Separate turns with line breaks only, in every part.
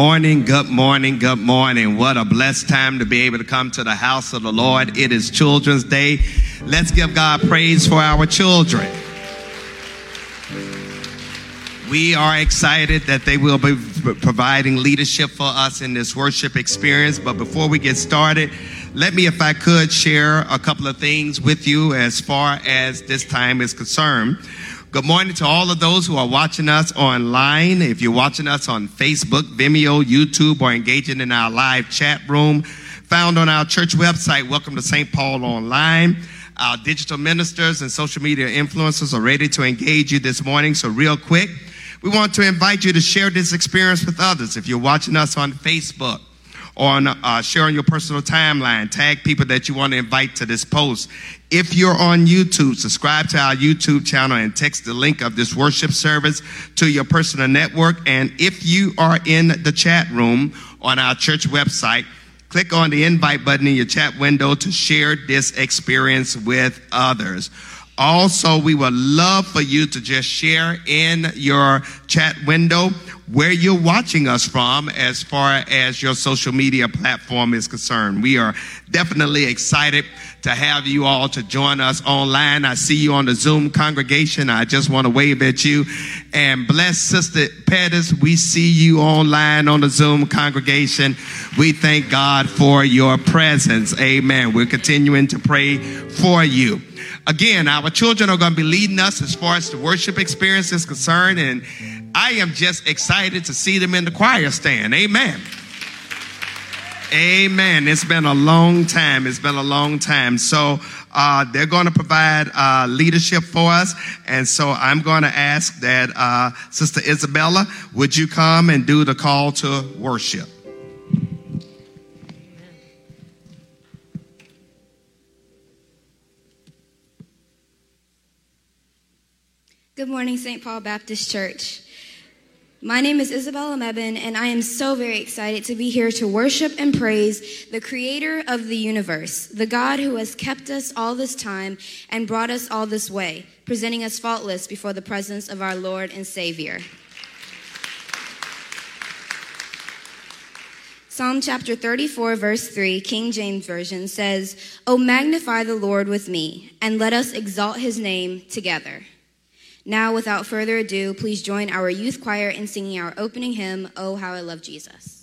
Morning, good morning, good morning. What a blessed time to be able to come to the house of the Lord. It is Children's Day. Let's give God praise for our children. We are excited that they will be providing leadership for us in this worship experience. But before we get started, let me, if I could, share a couple of things with you as far as this time is concerned. Good morning to all of those who are watching us online. If you're watching us on Facebook, Vimeo, YouTube, or engaging in our live chat room found on our church website, welcome to St. Paul Online. Our digital ministers and social media influencers are ready to engage you this morning. So, real quick, we want to invite you to share this experience with others. If you're watching us on Facebook, on uh, sharing your personal timeline. Tag people that you want to invite to this post. If you're on YouTube, subscribe to our YouTube channel and text the link of this worship service to your personal network. And if you are in the chat room on our church website, click on the invite button in your chat window to share this experience with others. Also, we would love for you to just share in your chat window where you're watching us from as far as your social media platform is concerned. We are definitely excited to have you all to join us online. I see you on the Zoom congregation. I just want to wave at you and bless Sister Pettis. We see you online on the Zoom congregation. We thank God for your presence. Amen. We're continuing to pray for you. Again, our children are going to be leading us as far as the worship experience is concerned, and I am just excited to see them in the choir stand. Amen. Amen. It's been a long time. It's been a long time. So uh, they're going to provide uh, leadership for us, and so I'm going to ask that uh, Sister Isabella, would you come and do the call to worship?
Good morning, St. Paul Baptist Church. My name is Isabella Mebin, and I am so very excited to be here to worship and praise the creator of the universe, the God who has kept us all this time and brought us all this way, presenting us faultless before the presence of our Lord and Savior. Psalm chapter 34, verse 3, King James Version says, Oh, magnify the Lord with me, and let us exalt his name together. Now, without further ado, please join our youth choir in singing our opening hymn, Oh, How I Love Jesus.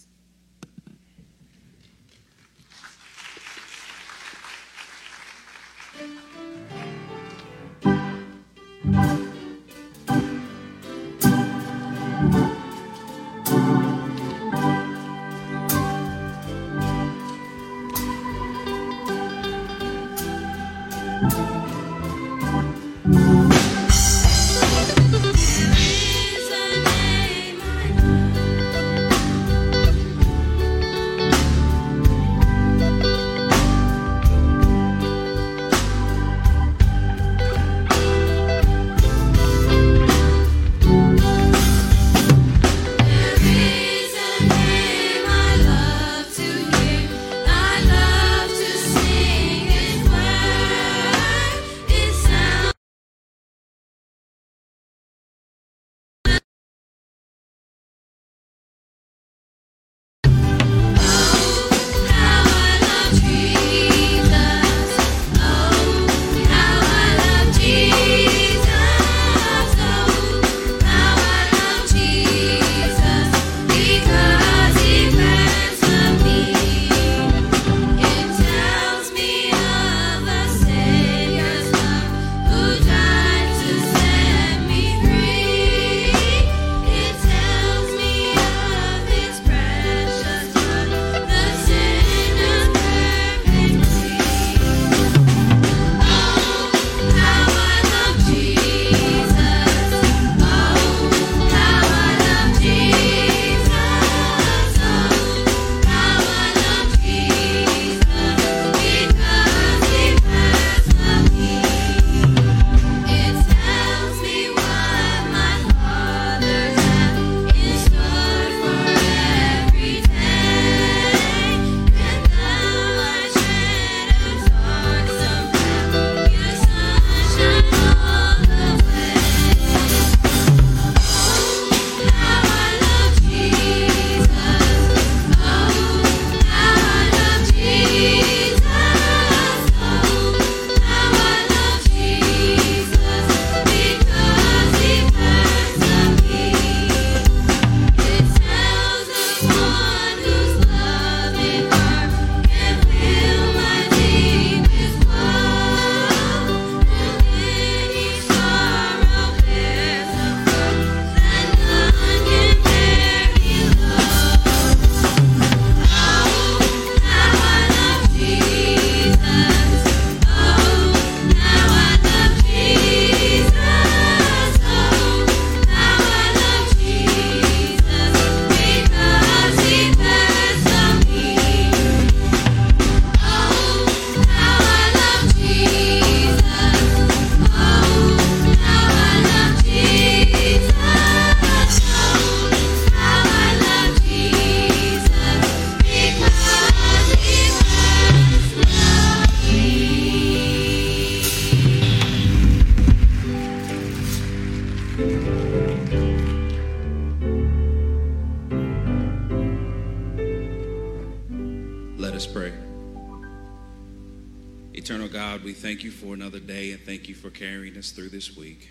For another day and thank you for carrying us through this week.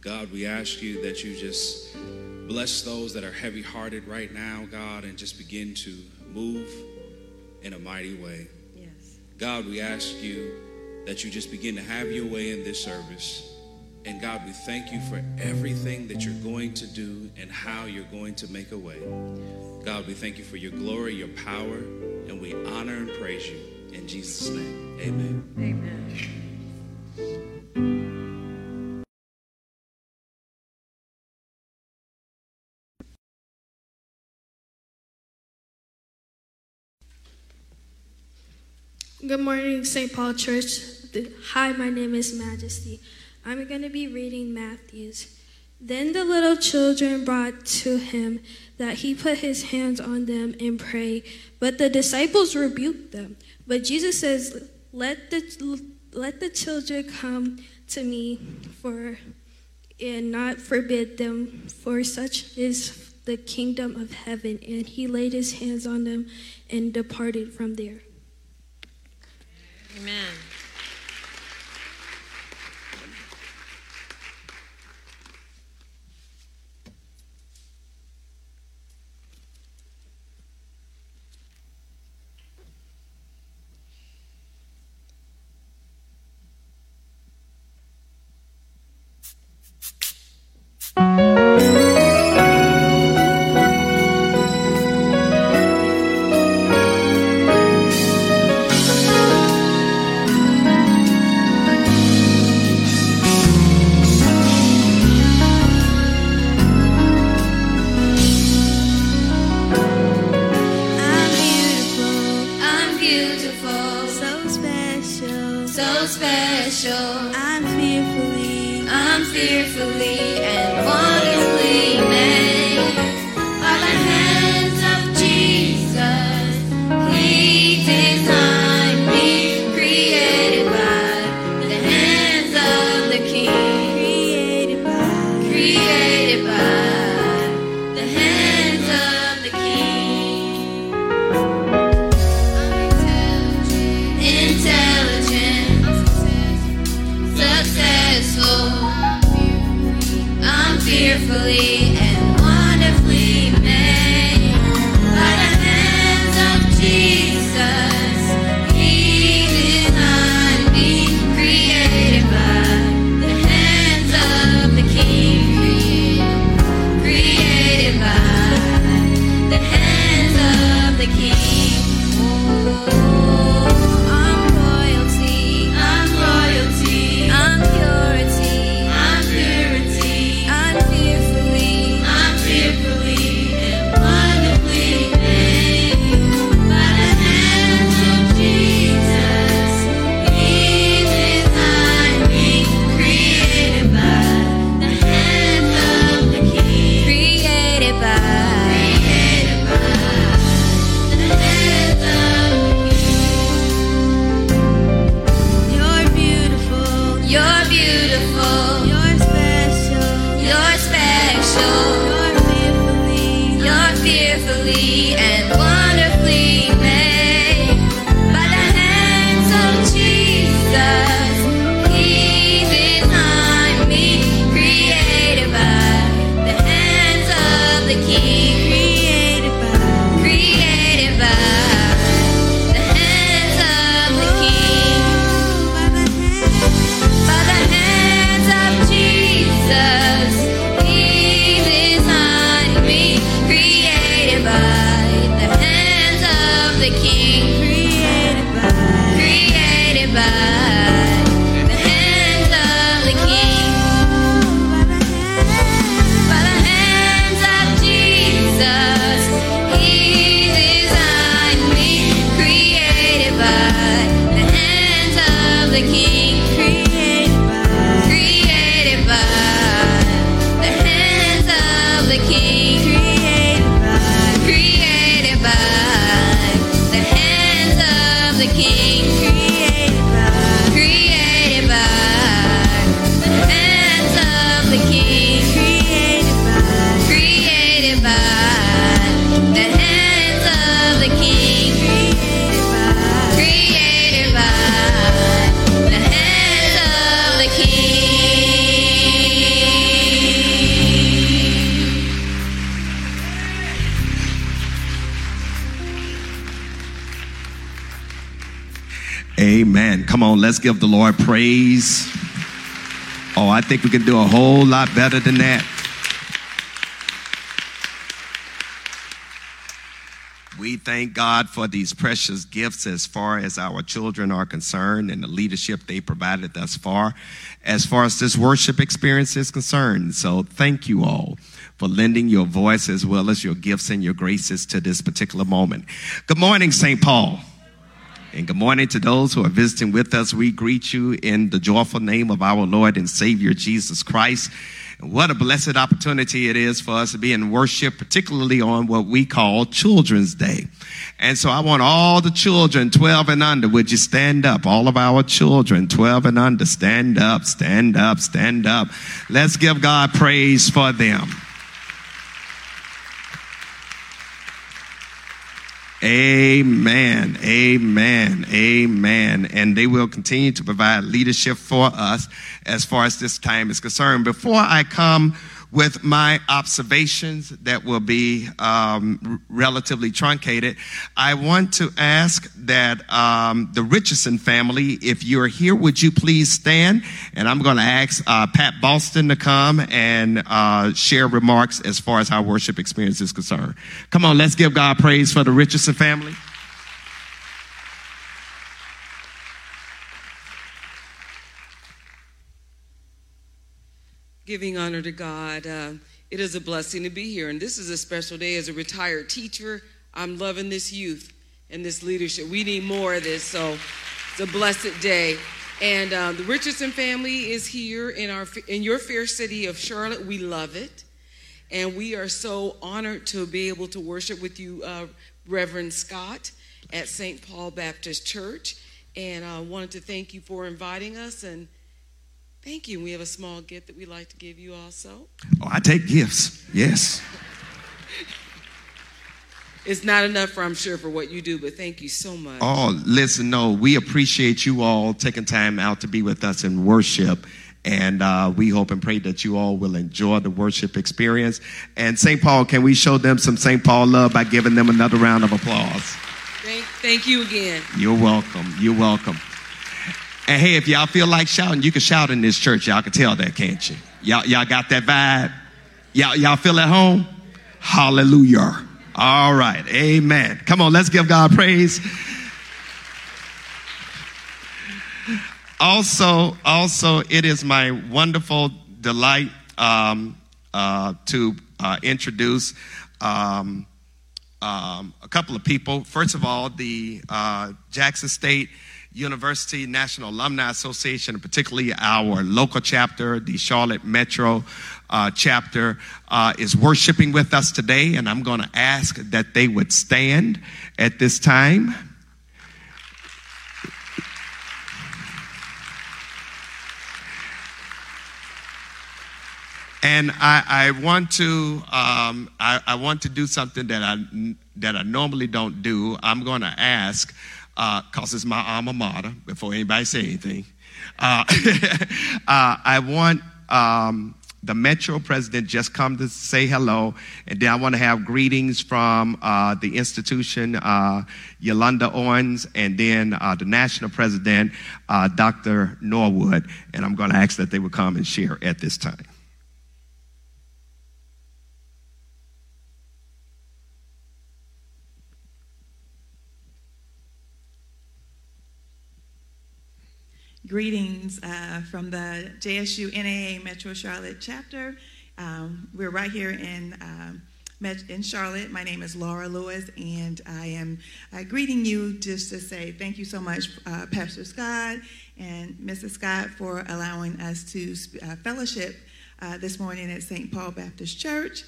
God, we ask you that you just bless those that are heavy hearted right now, God, and just begin to move in a mighty way.
Yes.
God, we ask you that you just begin to have your way in this service. And God, we thank you for everything that you're going to do and how you're going to make a way. God, we thank you for your glory, your power, and we honor and praise you. In Jesus' name, amen.
Amen.
Good morning, St. Paul Church. Hi, my name is Majesty. I'm going to be reading Matthew's. Then the little children brought to him that he put his hands on them and pray, but the disciples rebuked them. But Jesus says, "Let the let the children come to me, for and not forbid them, for such is the kingdom of heaven." And he laid his hands on them and departed from there.
Amen.
Think we can do a whole lot better than that. We thank God for these precious gifts as far as our children are concerned and the leadership they provided thus far, as far as this worship experience is concerned. So, thank you all for lending your voice as well as your gifts and your graces to this particular moment. Good morning, St. Paul. And good morning to those who are visiting with us. We greet you in the joyful name of our Lord and Savior Jesus Christ. What a blessed opportunity it is for us to be in worship, particularly on what we call Children's Day. And so I want all the children 12 and under, would you stand up? All of our children 12 and under, stand up, stand up, stand up. Let's give God praise for them. Amen. Amen. Amen. And they will continue to provide leadership for us as far as this time is concerned. Before I come with my observations that will be um, relatively truncated, I want to ask that um, the Richardson family, if you're here, would you please stand? And I'm going to ask uh, Pat Boston to come and uh, share remarks as far as our worship experience is concerned. Come on, let's give God praise for the Richardson family.
Giving honor to God. Uh, it is a blessing to be here, and this is a special day. As a retired teacher, I'm loving this youth and this leadership. We need more of this, so it's a blessed day. And uh, the Richardson family is here in our in your fair city of Charlotte. We love it, and we are so honored to be able to worship with you, uh, Reverend Scott, at St. Paul Baptist Church. And I wanted to thank you for inviting us and Thank you. We have a small gift that we'd like to give you also.
Oh, I take gifts. Yes.
it's not enough, for, I'm sure, for what you do, but thank you so much.
Oh, listen, no, we appreciate you all taking time out to be with us in worship. And uh, we hope and pray that you all will enjoy the worship experience. And St. Paul, can we show them some St. Paul love by giving them another round of applause?
Thank, thank you again.
You're welcome. You're welcome. And hey, if y'all feel like shouting, you can shout in this church. Y'all can tell that, can't you? Y'all, y'all got that vibe? Y'all, y'all feel at home? Hallelujah. All right. Amen. Come on, let's give God praise. Also, also, it is my wonderful delight um, uh, to uh, introduce um, um, a couple of people. First of all, the uh, Jackson State University National Alumni Association, and particularly our local chapter, the Charlotte Metro uh, chapter, uh, is worshiping with us today, and I'm going to ask that they would stand at this time. And I, I want to um, I, I, want to do something that I that I normally don't do. I'm going to ask because uh, it's my alma mater, before anybody say anything. Uh, uh, I want um, the Metro president just come to say hello, and then I want to have greetings from uh, the institution, uh, Yolanda Owens, and then uh, the national president, Dr. Norwood, and I'm going to ask that they would come and share at this time.
Greetings uh, from the JSU NAA Metro Charlotte chapter. Um, we're right here in um, in Charlotte. My name is Laura Lewis, and I am uh, greeting you just to say thank you so much, uh, Pastor Scott and Mrs. Scott, for allowing us to uh, fellowship uh, this morning at St. Paul Baptist Church.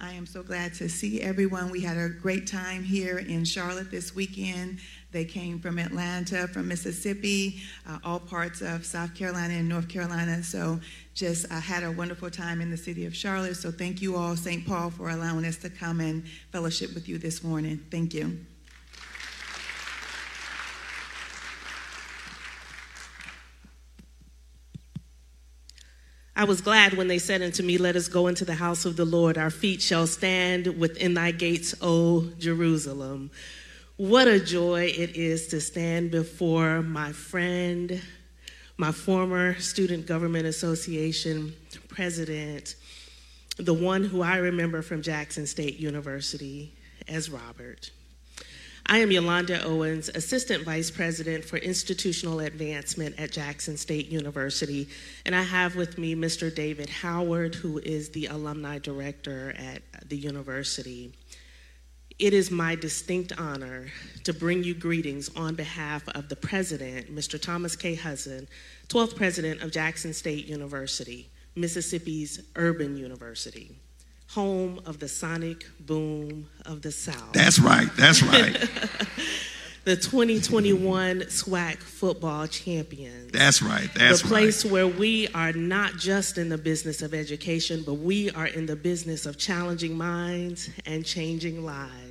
I am so glad to see everyone. We had a great time here in Charlotte this weekend. They came from Atlanta, from Mississippi, uh, all parts of South Carolina and North Carolina. So just uh, had a wonderful time in the city of Charlotte. So thank you all, St. Paul, for allowing us to come and fellowship with you this morning. Thank you.
I was glad when they said unto me, Let us go into the house of the Lord. Our feet shall stand within thy gates, O Jerusalem. What a joy it is to stand before my friend, my former Student Government Association president, the one who I remember from Jackson State University as Robert. I am Yolanda Owens, Assistant Vice President for Institutional Advancement at Jackson State University, and I have with me Mr. David Howard, who is the Alumni Director at the university. It is my distinct honor to bring you greetings on behalf of the President, Mr. Thomas K. Hudson, 12th President of Jackson State University, Mississippi's urban university, home of the sonic boom of the South.
That's right, that's right.
the 2021 SWAC football champions.
That's right, that's right
The place
right.
where we are not just in the business of education, but we are in the business of challenging minds and changing lives.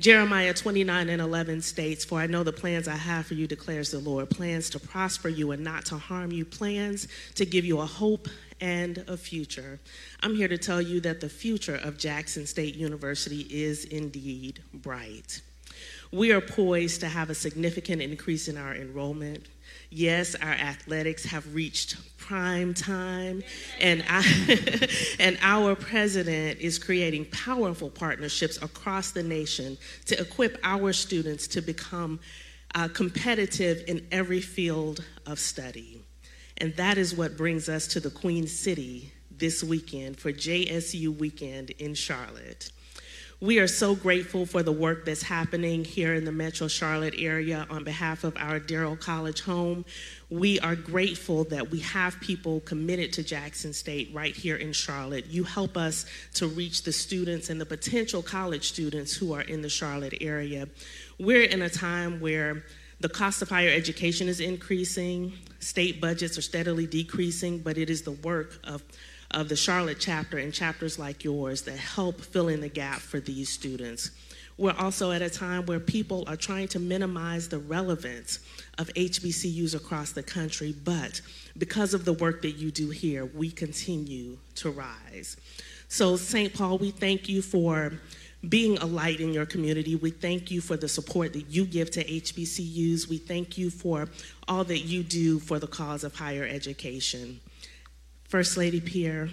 Jeremiah 29 and 11 states, For I know the plans I have for you, declares the Lord plans to prosper you and not to harm you, plans to give you a hope and a future. I'm here to tell you that the future of Jackson State University is indeed bright. We are poised to have a significant increase in our enrollment. Yes, our athletics have reached prime time, and, I, and our president is creating powerful partnerships across the nation to equip our students to become uh, competitive in every field of study. And that is what brings us to the Queen City this weekend for JSU Weekend in Charlotte. We are so grateful for the work that's happening here in the Metro Charlotte area on behalf of our dear old College home. We are grateful that we have people committed to Jackson State right here in Charlotte. You help us to reach the students and the potential college students who are in the Charlotte area. We're in a time where the cost of higher education is increasing, state budgets are steadily decreasing, but it is the work of of the Charlotte chapter and chapters like yours that help fill in the gap for these students. We're also at a time where people are trying to minimize the relevance of HBCUs across the country, but because of the work that you do here, we continue to rise. So, St. Paul, we thank you for being a light in your community. We thank you for the support that you give to HBCUs. We thank you for all that you do for the cause of higher education. First Lady Pierre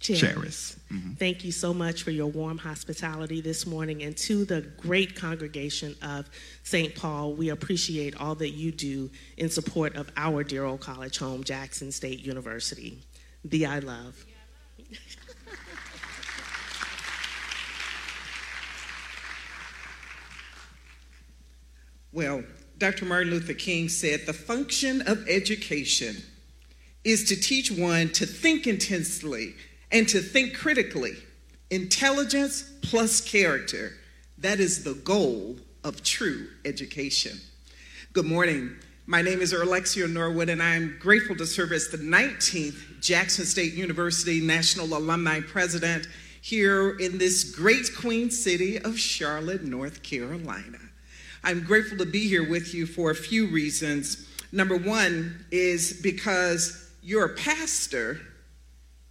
Charis. Mm-hmm.
Thank you so much for your warm hospitality this morning. And to the great congregation of St. Paul, we appreciate all that you do in support of our dear old college home, Jackson State University. The I love.
Well, Dr. Martin Luther King said the function of education is to teach one to think intensely and to think critically. Intelligence plus character. That is the goal of true education. Good morning. My name is Alexia Norwood, and I'm grateful to serve as the 19th Jackson State University National Alumni President here in this great Queen City of Charlotte, North Carolina. I'm grateful to be here with you for a few reasons. Number one is because your pastor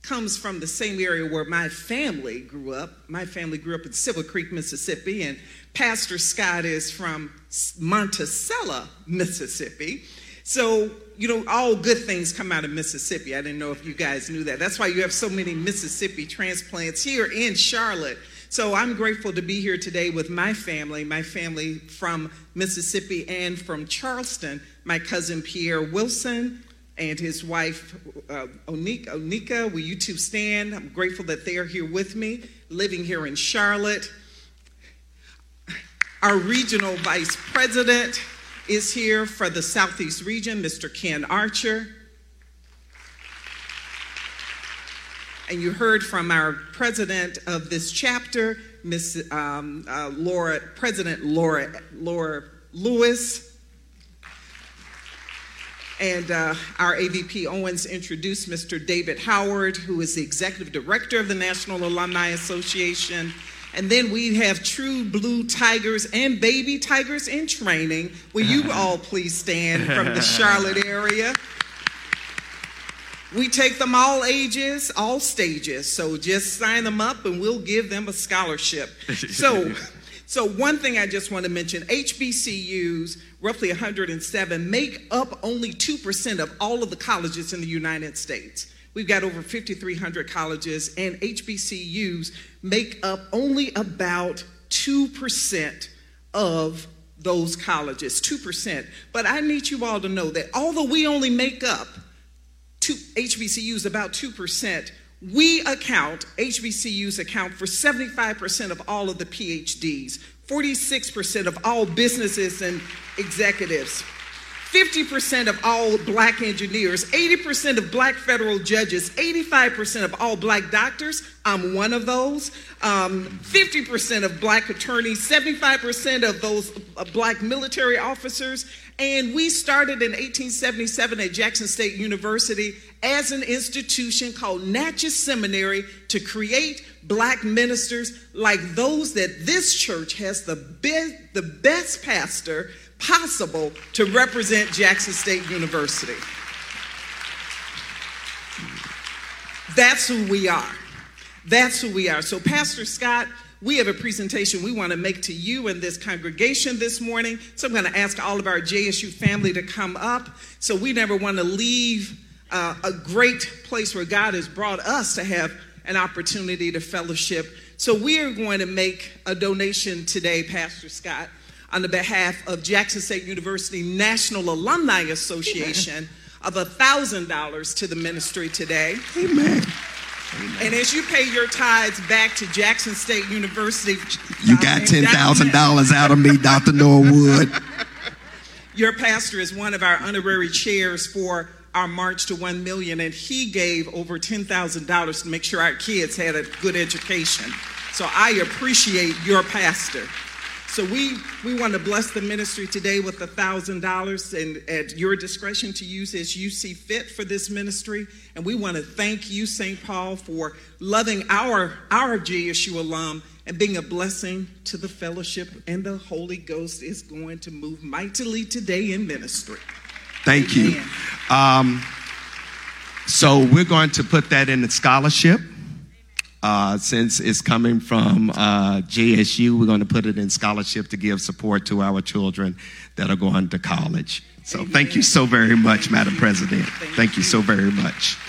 comes from the same area where my family grew up. My family grew up in Silver Creek, Mississippi, and Pastor Scott is from Monticello, Mississippi. So, you know, all good things come out of Mississippi. I didn't know if you guys knew that. That's why you have so many Mississippi transplants here in Charlotte. So I'm grateful to be here today with my family, my family from Mississippi and from Charleston, my cousin Pierre Wilson and his wife uh, Onika. Onika, will you two stand? I'm grateful that they are here with me, living here in Charlotte. Our regional vice president is here for the Southeast region, Mr. Ken Archer. And you heard from our president of this chapter, Miss um, uh, Laura, President Laura, Laura Lewis. And uh, our AVP Owens introduced Mr. David Howard, who is the executive director of the National Alumni Association. And then we have true blue tigers and baby tigers in training. Will you all please stand from the Charlotte area? We take them all ages, all stages. So just sign them up and we'll give them a scholarship. So So, one thing I just want to mention HBCUs, roughly 107, make up only 2% of all of the colleges in the United States. We've got over 5,300 colleges, and HBCUs make up only about 2% of those colleges, 2%. But I need you all to know that although we only make up two, HBCUs about 2%, we account, HBCUs account for 75% of all of the PhDs, 46% of all businesses and executives. 50% of all black engineers, 80% of black federal judges, 85% of all black doctors, I'm one of those, um, 50% of black attorneys, 75% of those uh, black military officers. And we started in 1877 at Jackson State University as an institution called Natchez Seminary to create black ministers like those that this church has the, be- the best pastor possible to represent Jackson State University. That's who we are. That's who we are. So, Pastor Scott, we have a presentation we want to make to you and this congregation this morning. So, I'm going to ask all of our JSU family to come up. So, we never want to leave uh, a great place where God has brought us to have an opportunity to fellowship. So, we are going to make a donation today, Pastor Scott on the behalf of Jackson State University National Alumni Association of $1,000 to the ministry today.
Amen.
And as you pay your tithes back to Jackson State University,
you got $10,000 out of me, Dr. Norwood.
Your pastor is one of our honorary chairs for our March to 1 million, and he gave over $10,000 to make sure our kids had a good education. So I appreciate your pastor. So we, we want to bless the ministry today with a $1,000 and at your discretion to use as you see fit for this ministry. And we want to thank you, St. Paul, for loving our, our JSU alum and being a blessing to the fellowship. And the Holy Ghost is going to move mightily today in ministry.
Thank Amen. you. Um, so we're going to put that in the scholarship. Uh, since it's coming from uh, JSU, we're going to put it in scholarship to give support to our children that are going to college. So Amen. thank you so very much, Madam President. Thank, thank you. you so very much.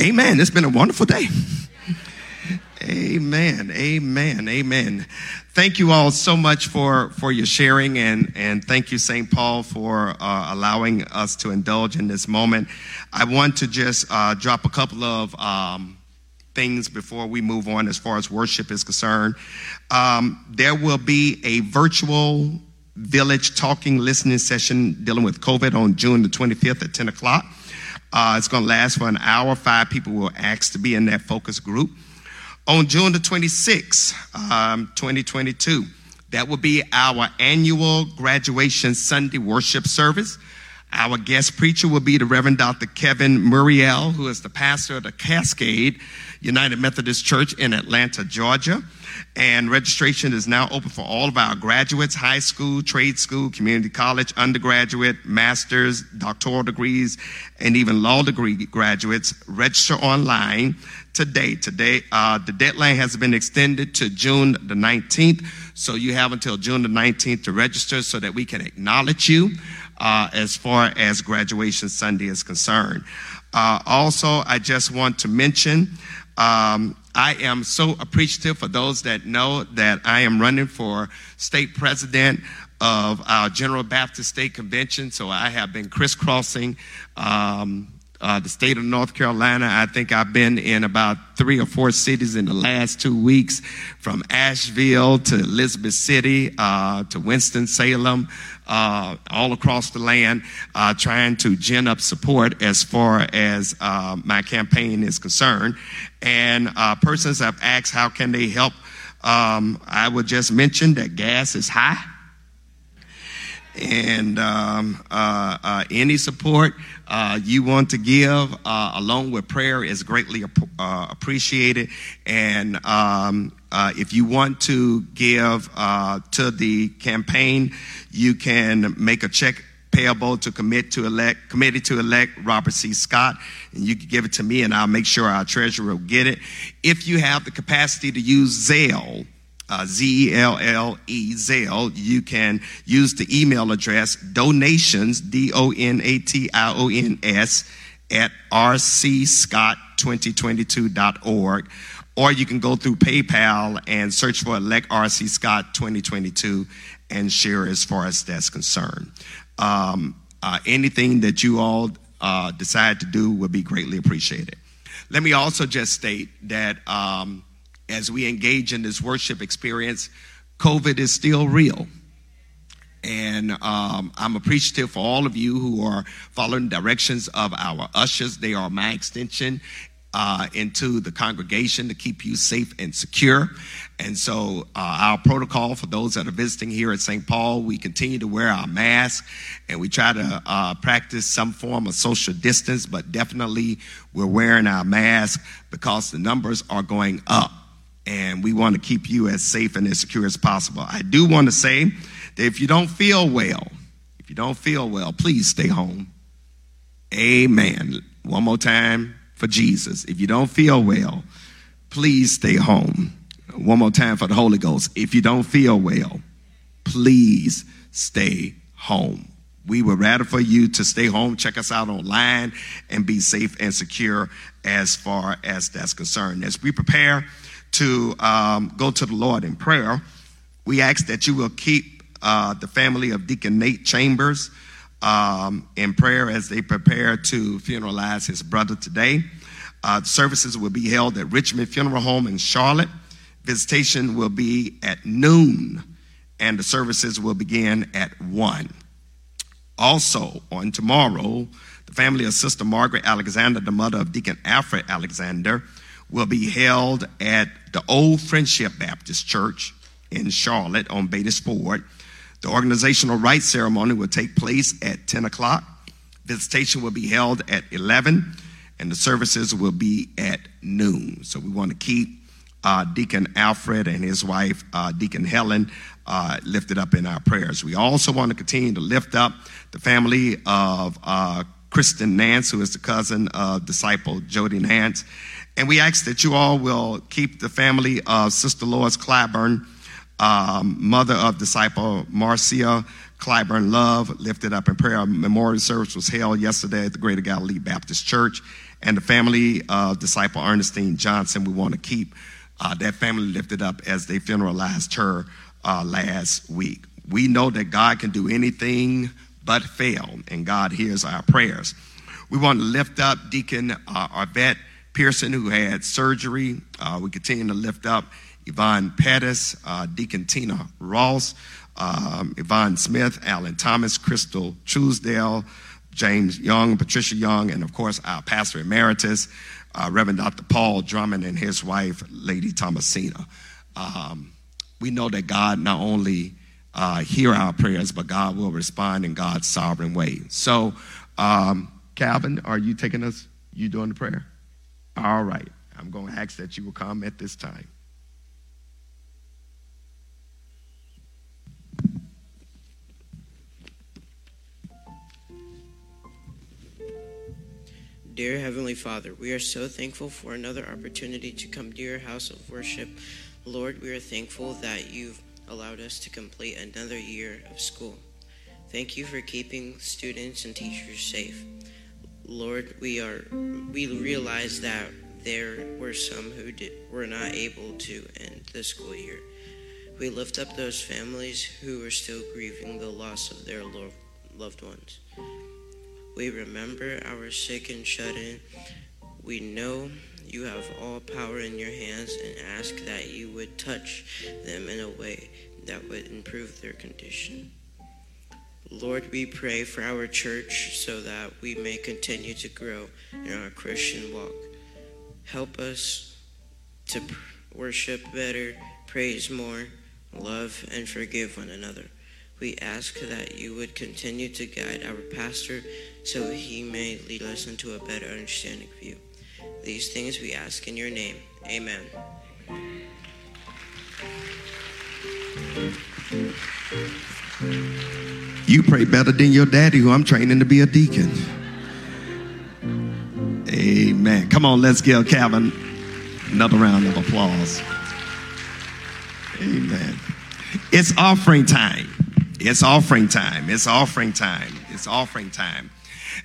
Amen. It's been a wonderful day. Amen. Amen. Amen. Thank you all so much for, for your sharing and, and thank you, St. Paul, for uh, allowing us to indulge in this moment. I want to just uh, drop a couple of um, things before we move on as far as worship is concerned. Um, there will be a virtual village talking listening session dealing with COVID on June the 25th at 10 o'clock. Uh, it's going to last for an hour. Five people will ask to be in that focus group on June the 26th, um, 2022. That will be our annual graduation Sunday worship service. Our guest preacher will be the Reverend Dr. Kevin Murriel, who is the pastor of the Cascade United Methodist Church in Atlanta, Georgia. And registration is now open for all of our graduates, high school, trade school, community college, undergraduate, master's, doctoral degrees, and even law degree graduates. Register online today. Today, uh, the deadline has been extended to June the 19th. So you have until June the 19th to register so that we can acknowledge you uh, as far as graduation Sunday is concerned. Uh, also, I just want to mention um, I am so appreciative for those that know that I am running for state president of our General Baptist State Convention. So I have been crisscrossing um, uh, the state of North Carolina. I think I've been in about three or four cities in the last two weeks, from Asheville to Elizabeth City uh, to Winston Salem, uh, all across the land, uh, trying to gin up support as far as uh, my campaign is concerned. And uh, persons have asked how can they help. Um, I would just mention that gas is high and um, uh, uh, any support uh, you want to give uh, along with prayer is greatly uh, appreciated. And um, uh, if you want to give to the campaign, you can make a check payable to commit to elect committee to elect Robert C. Scott, and you can give it to me, and I'll make sure our treasurer will get it. If you have the capacity to use Zelle, uh, Z E L L E, Zelle, you can use the email address donations, D O N A T I O N S, at rcscott2022.org. Or you can go through PayPal and search for Elect RC Scott 2022 and share as far as that's concerned. Um, uh, anything that you all uh, decide to do will be greatly appreciated. Let me also just state that um, as we engage in this worship experience, COVID is still real. And um, I'm appreciative for all of you who are following directions of our ushers. They are my extension uh, into the congregation to keep you safe and secure. And so, uh, our protocol for those that are visiting here at St. Paul, we continue to wear our mask and we try to uh, practice some form of social distance, but definitely we're wearing our mask because the numbers are going up and we want to keep you as safe and as secure as possible. I do want to say that if you don't feel well, if you don't feel well, please stay home. Amen. One more time for Jesus. If you don't feel well, please stay home. One more time for the Holy Ghost. If you don't feel well, please stay home. We would rather for you to stay home, check us out online, and be safe and secure as far as that's concerned. As we prepare to um, go to the Lord in prayer, we ask that you will keep uh, the family of Deacon Nate Chambers um, in prayer as they prepare to funeralize his brother today. Uh, services will be held at Richmond Funeral Home in Charlotte. Visitation will be at noon, and the services will begin at 1. Also, on tomorrow, the family of Sister Margaret Alexander, the mother of Deacon Alfred Alexander, will be held at the Old Friendship Baptist Church in Charlotte on Beatties Ford. The organizational rites ceremony will take place at 10 o'clock. Visitation will be held at 11, and the services will be at noon. So we want to keep uh, Deacon Alfred and his wife, uh, Deacon Helen, uh, lifted up in our prayers. We also want to continue to lift up the family of uh, Kristen Nance, who is the cousin of disciple Jody Nance. And we ask that you all will keep the family of Sister Lois Clyburn, um, mother of disciple Marcia Clyburn Love, lifted up in prayer. A memorial service was held yesterday at the Greater Galilee Baptist Church. And the family of disciple Ernestine Johnson, we want to keep uh, that family lifted up as they funeralized her uh, last week. We know that God can do anything but fail, and God hears our prayers. We want to lift up Deacon uh, Arvette Pearson, who had surgery. Uh, we continue to lift up Yvonne Pettis, uh, Deacon Tina Ross, um, Yvonne Smith, Alan Thomas, Crystal Truesdale, James Young, Patricia Young, and of course our pastor emeritus, uh, Reverend Dr. Paul Drummond, and his wife, Lady Thomasina. Um, we know that God not only uh, hear our prayers, but God will respond in God's sovereign way. So, um, Calvin, are you taking us? You doing the prayer? All right. I'm going to ask that you will come at this time.
Dear Heavenly Father, we are so thankful for another opportunity to come to your house of worship. Lord, we are thankful that you've allowed us to complete another year of school. Thank you for keeping students and teachers safe. Lord, we are we realize that there were some who did, were not able to end the school year. We lift up those families who are still grieving the loss of their loved ones. We remember our sick and shut in. We know you have all power in your hands and ask that you would touch them in a way that would improve their condition. Lord, we pray for our church so that we may continue to grow in our Christian walk. Help us to worship better, praise more, love, and forgive one another. We ask that you would continue to guide our pastor so he may lead us into a better understanding of you. These things we ask in your name. Amen.
You pray better than your daddy, who I'm training to be a deacon. Amen. Come on, let's give Calvin another round of applause. Amen. It's offering time. It's offering time. It's offering time. It's offering time.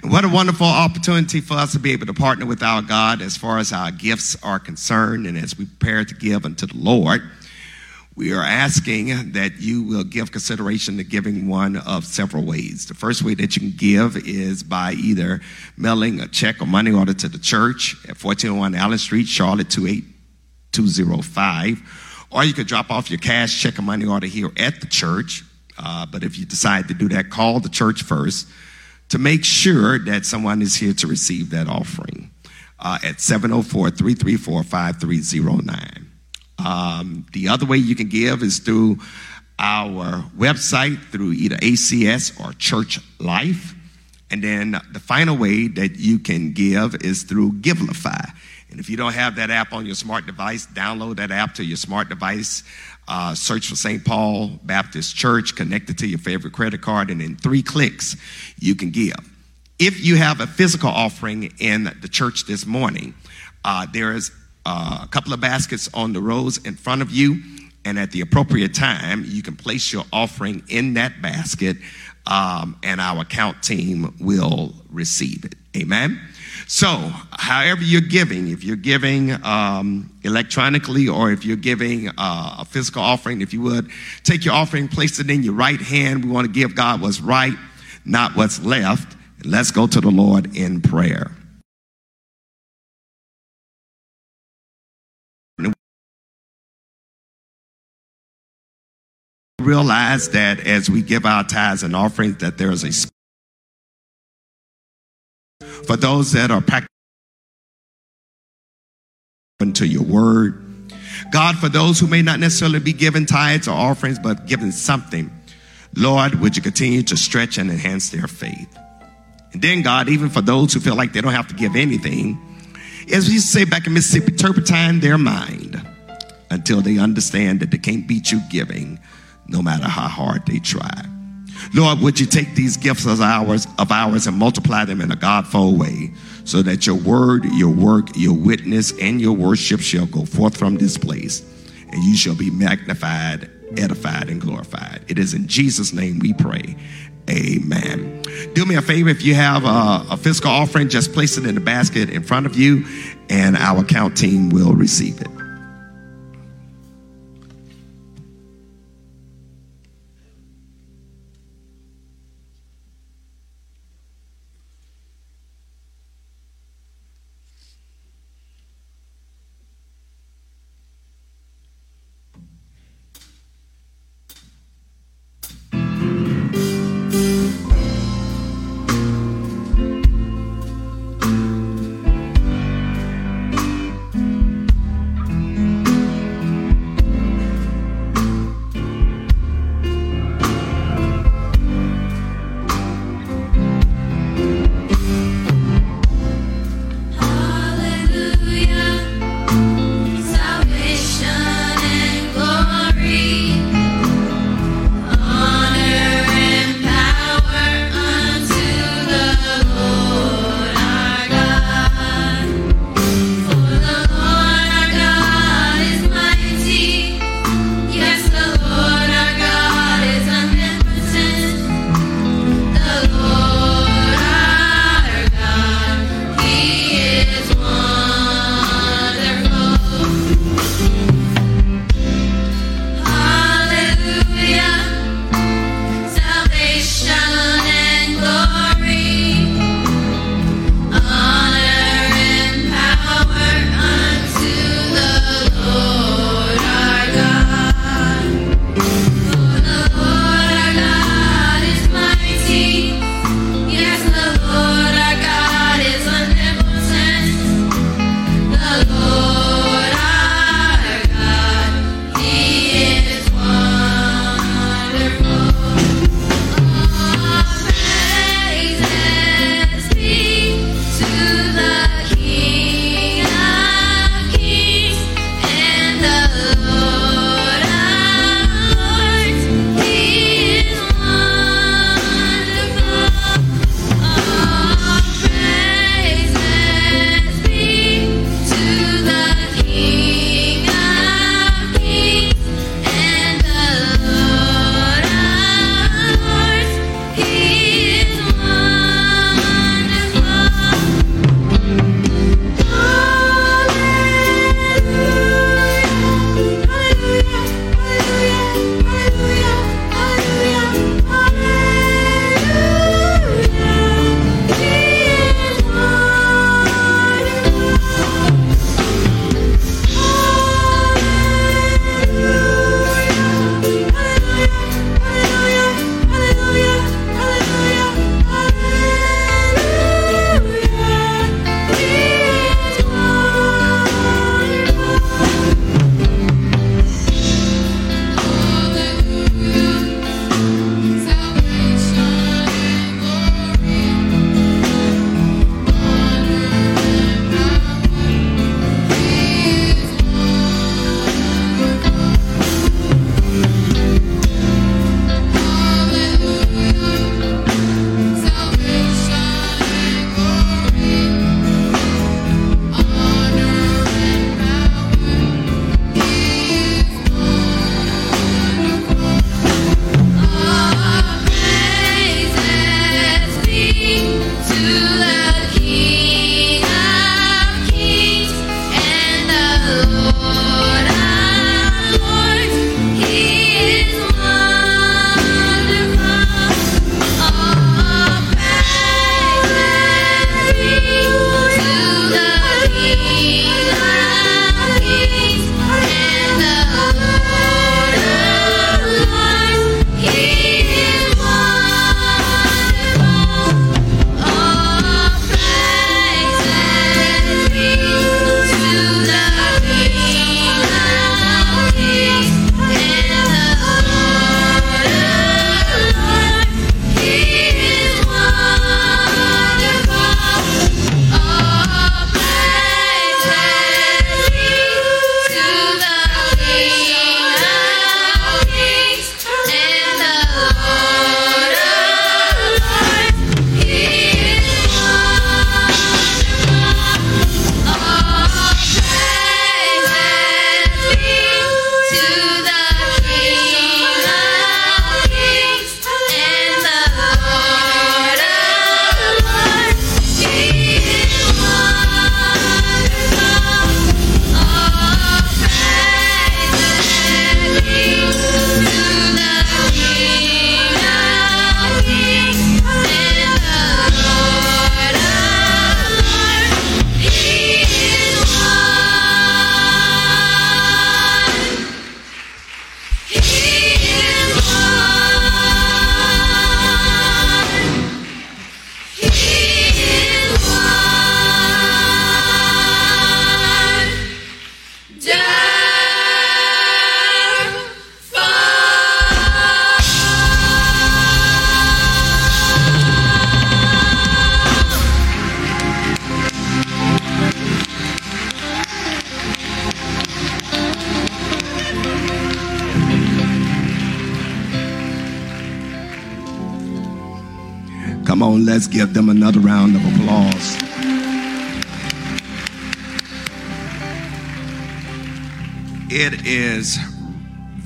And what a wonderful opportunity for us to be able to partner with our God as far as our gifts are concerned and as we prepare to give unto the Lord. We are asking that you will give consideration to giving one of several ways. The first way that you can give is by either mailing a check or money order to the church at 1401 Allen Street, Charlotte 28205. Or you could drop off your cash check or money order here at the church. Uh, but if you decide to do that, call the church first to make sure that someone is here to receive that offering uh, at 704 334 5309. Um, the other way you can give is through our website, through either ACS or Church Life. And then the final way that you can give is through Givelify. And if you don't have that app on your smart device, download that app to your smart device. Uh, search for St. Paul Baptist Church, connect it to your favorite credit card, and in three clicks, you can give. If you have a physical offering in the church this morning, uh, there is uh, a couple of baskets on the rows in front of you, and at the appropriate time, you can place your offering in that basket, um, and our account team will receive it. Amen. So, however you're giving, if you're giving um, electronically or if you're giving uh, a physical offering, if you would, take your offering, place it in your right hand. We want to give God what's right, not what's left. Let's go to the Lord in prayer. Realize that as we give our tithes and offerings, that there is a for those that are practicing to your word. God, for those who may not necessarily be given tithes or offerings, but given something, Lord, would you continue to stretch and enhance their faith? And then, God, even for those who feel like they don't have to give anything, as we say back in Mississippi, turpentine their mind until they understand that they can't beat you giving no matter how hard they try. Lord, would you take these gifts of ours, of ours and multiply them in a Godful way so that your word, your work, your witness, and your worship shall go forth from this place and you shall be magnified, edified, and glorified. It is in Jesus' name we pray. Amen. Do me a favor if you have a, a physical offering, just place it in the basket in front of you, and our account team will receive it.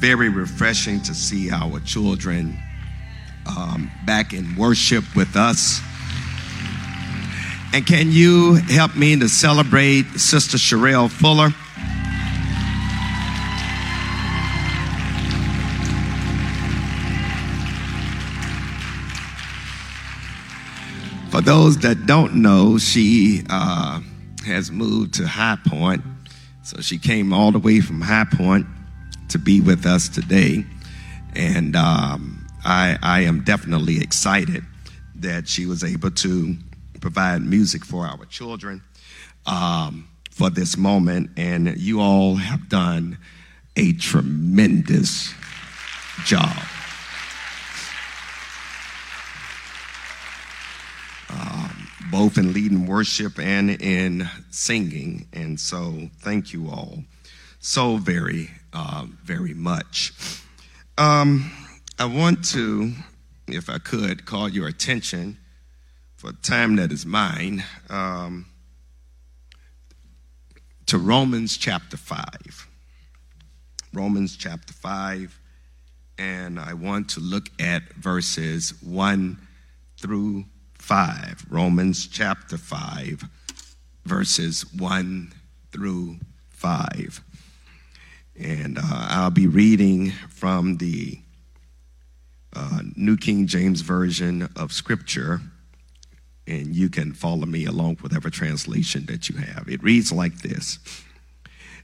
Very refreshing to see our children um, back in worship with us. And can you help me to celebrate Sister Sherelle Fuller? For those that don't know, she uh, has moved to High Point. So she came all the way from High Point to be with us today. And um, I, I am definitely excited that she was able to provide music for our children um, for this moment. And you all have done a tremendous job. both in leading worship and in singing. And so, thank you all so very, uh, very much. Um, I want to, if I could, call your attention for time that is mine um, to Romans chapter 5. Romans chapter 5. And I want to look at verses 1 through 5, Romans chapter 5, verses 1 through 5. And uh, I'll be reading from the uh, New King James Version of Scripture, and you can follow me along with whatever translation that you have. It reads like this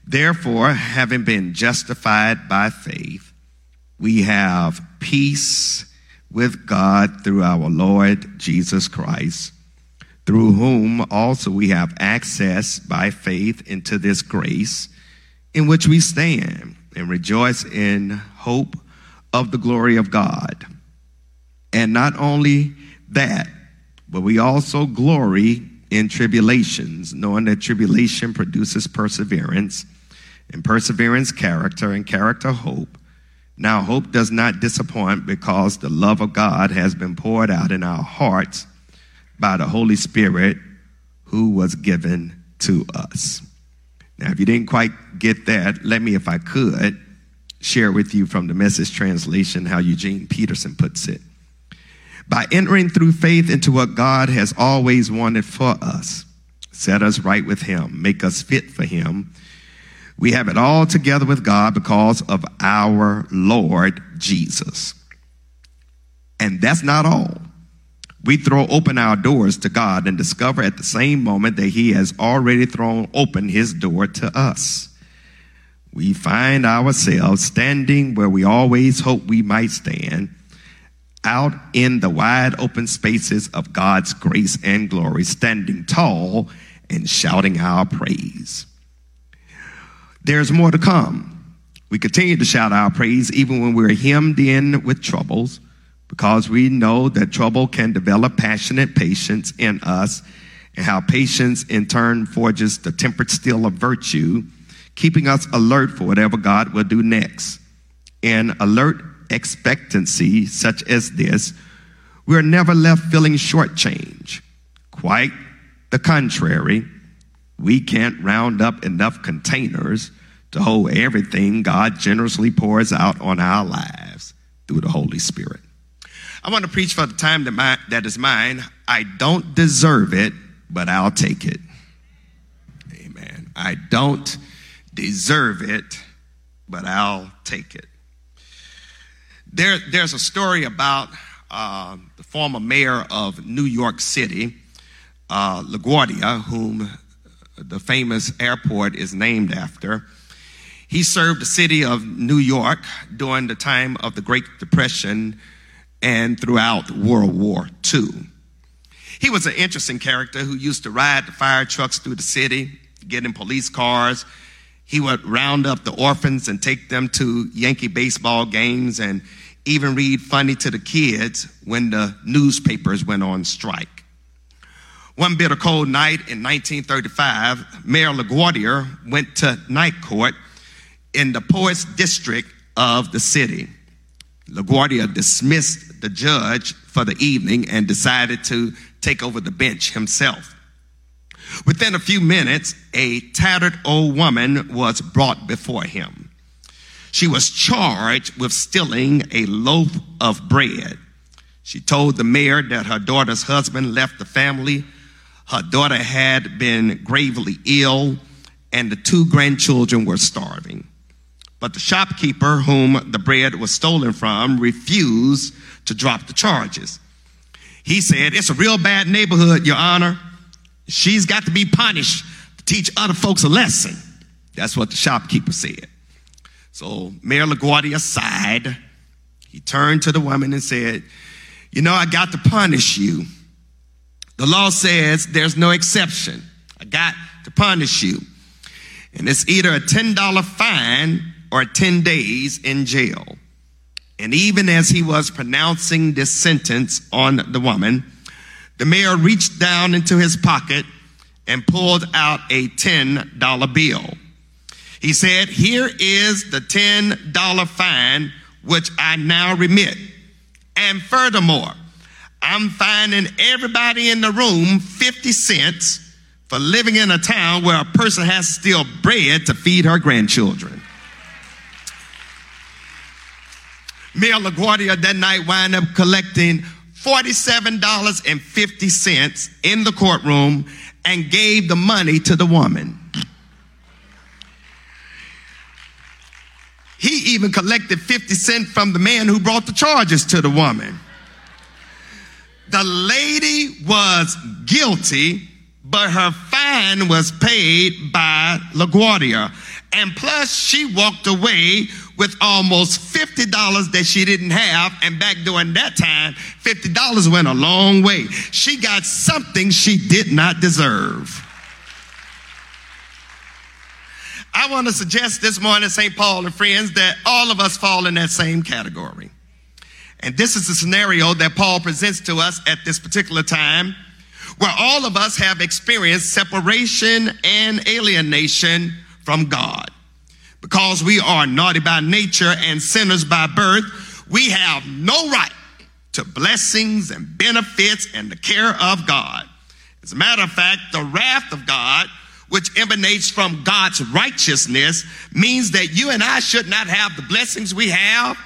Therefore, having been justified by faith, we have peace with God through our Lord Jesus Christ, through whom also we have access by faith into this grace in which we stand and rejoice in hope of the glory of God. And not only that, but we also glory in tribulations, knowing that tribulation produces perseverance, and perseverance, character, and character, hope now, hope does not disappoint because the love of God has been poured out in our hearts by the Holy Spirit who was given to us. Now, if you didn't quite get that, let me, if I could, share with you from the message translation how Eugene Peterson puts it. By entering through faith into what God has always wanted for us, set us right with Him, make us fit for Him, we have it all together with God because of our Lord Jesus. And that's not all. We throw open our doors to God and discover at the same moment that He has already thrown open His door to us. We find ourselves standing where we always hope we might stand, out in the wide open spaces of God's grace and glory, standing tall and shouting our praise. There's more to come. We continue to shout our praise even when we're hemmed in with troubles because we know that trouble can develop passionate patience in us and how patience in turn forges the tempered steel of virtue, keeping us alert for whatever God will do next. In alert expectancy such as this, we're never left feeling shortchanged. Quite the contrary we can't round up enough containers to hold everything God generously pours out on our lives through the Holy Spirit. I want to preach for the time that, my, that is mine. I don't deserve it, but I'll take it. Amen. I don't deserve it, but I'll take it. There, there's a story about uh, the former mayor of New York City, uh, LaGuardia, whom the famous airport is named after. He served the city of New York during the time of the Great Depression and throughout World War II. He was an interesting character who used to ride the fire trucks through the city, get in police cars. He would round up the orphans and take them to Yankee baseball games and even read funny to the kids when the newspapers went on strike. One bitter cold night in 1935, Mayor LaGuardia went to night court in the poorest district of the city. LaGuardia dismissed the judge for the evening and decided to take over the bench himself. Within a few minutes, a tattered old woman was brought before him. She was charged with stealing a loaf of bread. She told the mayor that her daughter's husband left the family. Her daughter had been gravely ill, and the two grandchildren were starving. But the shopkeeper whom the bread was stolen from refused to drop the charges. He said, It's a real bad neighborhood, Your Honor. She's got to be punished to teach other folks a lesson. That's what the shopkeeper said. So Mayor LaGuardia sighed. He turned to the woman and said, You know, I got to punish you. The law says there's no exception. I got to punish you. And it's either a $10 fine or 10 days in jail. And even as he was pronouncing this sentence on the woman, the mayor reached down into his pocket and pulled out a $10 bill. He said, Here is the $10 fine which I now remit. And furthermore, I'm fining everybody in the room 50 cents for living in a town where a person has to steal bread to feed her grandchildren. Mayor LaGuardia that night wound up collecting $47.50 in the courtroom and gave the money to the woman. He even collected 50 cents from the man who brought the charges to the woman. The lady was guilty, but her fine was paid by LaGuardia. And plus, she walked away with almost $50 that she didn't have. And back during that time, $50 went a long way. She got something she did not deserve. I want to suggest this morning, St. Paul and friends, that all of us fall in that same category. And this is the scenario that Paul presents to us at this particular time, where all of us have experienced separation and alienation from God. Because we are naughty by nature and sinners by birth, we have no right to blessings and benefits and the care of God. As a matter of fact, the wrath of God, which emanates from God's righteousness, means that you and I should not have the blessings we have,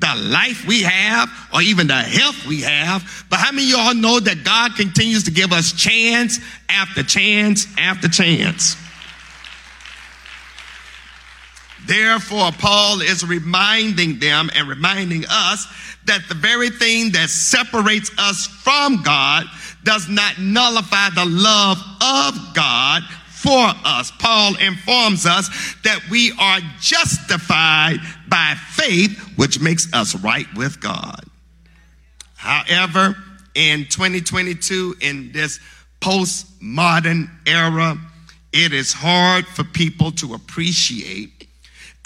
the life we have, or even the health we have. But how many of y'all know that God continues to give us chance after chance after chance? Therefore, Paul is reminding them and reminding us that the very thing that separates us from God does not nullify the love of God for us. Paul informs us that we are justified by faith, which makes us right with God. However, in 2022, in this postmodern era, it is hard for people to appreciate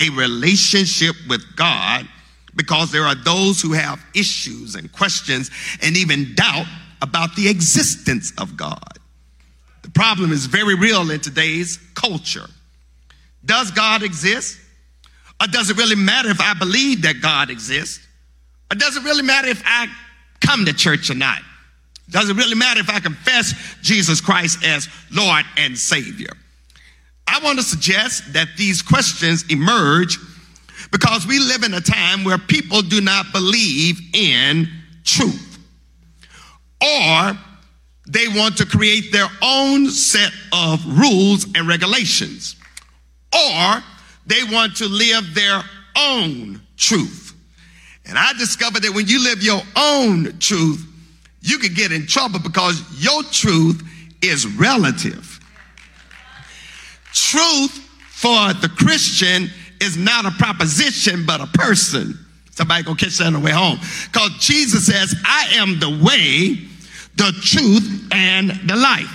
a relationship with God because there are those who have issues and questions and even doubt about the existence of God. The problem is very real in today's culture. Does God exist? Or does it really matter if I believe that God exists? Or does it really matter if I come to church or not? Does it really matter if I confess Jesus Christ as Lord and Savior? I want to suggest that these questions emerge because we live in a time where people do not believe in truth. Or they want to create their own set of rules and regulations. Or they want to live their own truth. And I discovered that when you live your own truth, you could get in trouble because your truth is relative. Truth for the Christian is not a proposition, but a person. Somebody gonna catch that on the way home. Because Jesus says, I am the way, the truth, and the life.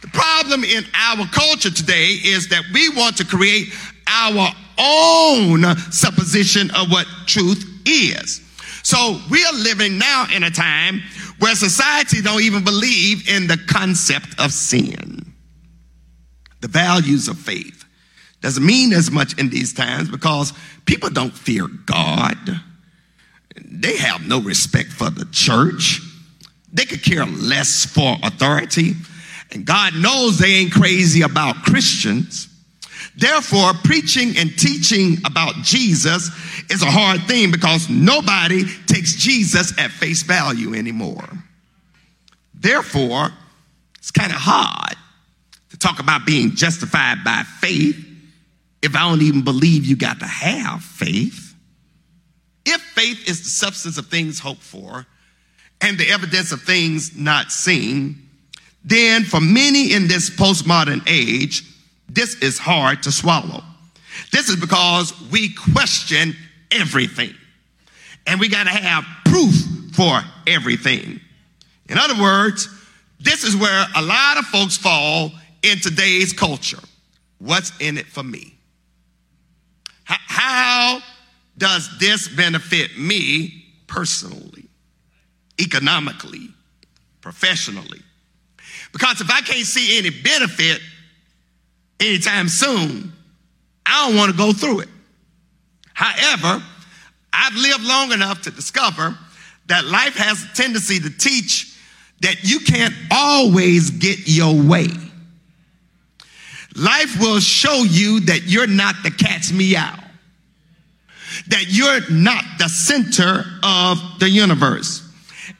The problem in our culture today is that we want to create our own supposition of what truth is. So we are living now in a time where society don't even believe in the concept of sin. The values of faith doesn't mean as much in these times because people don't fear God. they have no respect for the church. They could care less for authority. And God knows they ain't crazy about Christians. Therefore, preaching and teaching about Jesus is a hard thing because nobody takes Jesus at face value anymore. Therefore, it's kind of hard to talk about being justified by faith if I don't even believe you got to have faith. If faith is the substance of things hoped for and the evidence of things not seen, then for many in this postmodern age, this is hard to swallow. This is because we question everything. And we got to have proof for everything. In other words, this is where a lot of folks fall in today's culture. What's in it for me? How does this benefit me personally, economically, professionally? Because if I can't see any benefit anytime soon, I don't want to go through it. However, I've lived long enough to discover that life has a tendency to teach that you can't always get your way. Life will show you that you're not the cat's meow, that you're not the center of the universe.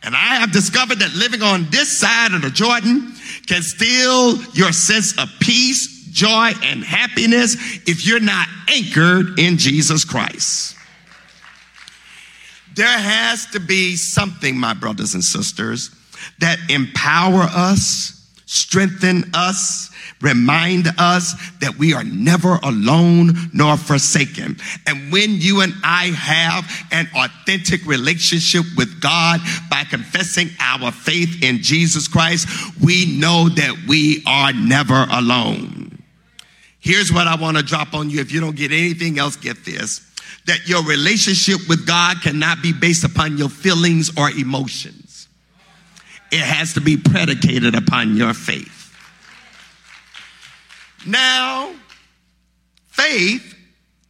And I have discovered that living on this side of the Jordan can steal your sense of peace, joy, and happiness if you're not anchored in Jesus Christ. There has to be something, my brothers and sisters, that empower us, strengthen us, remind us that we are never alone nor forsaken. And when you and I have an authentic relationship with God by confessing our faith in Jesus Christ, we know that we are never alone. Here's what I want to drop on you. If you don't get anything else, get this that your relationship with God cannot be based upon your feelings or emotions. It has to be predicated upon your faith. Now, faith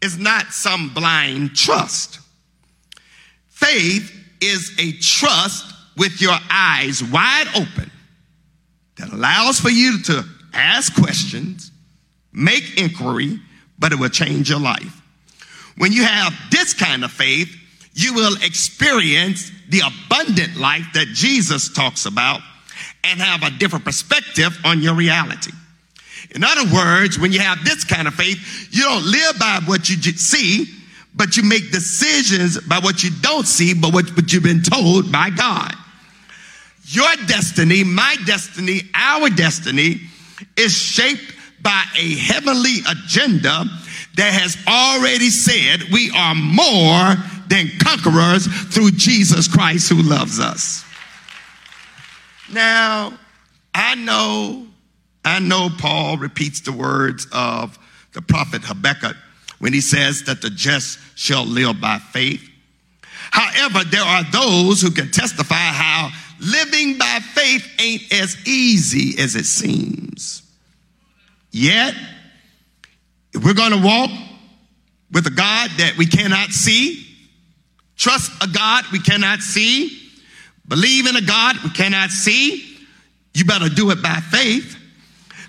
is not some blind trust. Faith is a trust with your eyes wide open that allows for you to ask questions, make inquiry, but it will change your life. When you have this kind of faith, you will experience the abundant life that Jesus talks about and have a different perspective on your reality. In other words, when you have this kind of faith, you don't live by what you see, but you make decisions by what you don't see, but what, what you've been told by God. Your destiny, my destiny, our destiny is shaped by a heavenly agenda that has already said we are more than conquerors through Jesus Christ who loves us. Now, I know, I know Paul repeats the words of the prophet Habakkuk when he says that the just shall live by faith. However, there are those who can testify how living by faith ain't as easy as it seems. Yet, if we're going to walk with a God that we cannot see, trust a God we cannot see, believe in a God we cannot see, you better do it by faith.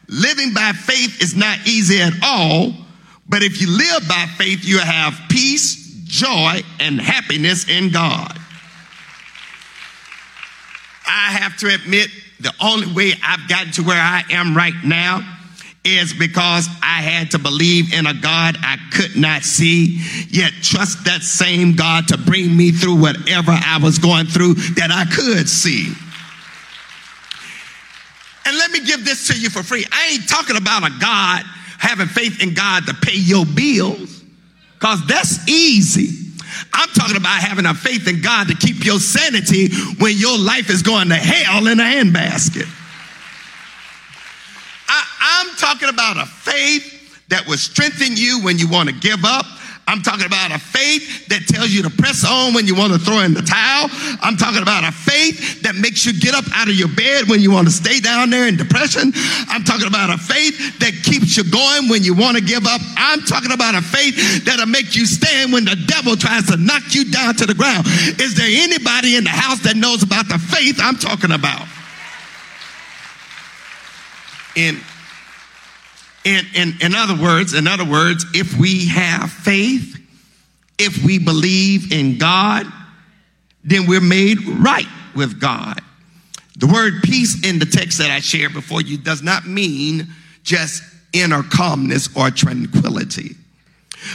Living by faith is not easy at all, but if you live by faith, you have peace, joy, and happiness in God. I have to admit, the only way I've gotten to where I am right now is because I had to believe in a God I could not see, yet trust that same God to bring me through whatever I was going through that I could see. And let me give this to you for free. I ain't talking about a God having faith in God to pay your bills, because that's easy. I'm talking about having a faith in God to keep your sanity when your life is going to hell in a handbasket. I, I'm talking about a faith that will strengthen you when you want to give up. I'm talking about a faith that tells you to press on when you want to throw in the towel. I'm talking about a faith that makes you get up out of your bed when you want to stay down there in depression. I'm talking about a faith that keeps you going when you want to give up. I'm talking about a faith that'll make you stand when the devil tries to knock you down to the ground. Is there anybody in the house that knows about the faith I'm talking about? In in, in, in other words, in other words, if we have faith, if we believe in God, then we're made right with God. The word peace in the text that I shared before you does not mean just inner calmness or tranquility,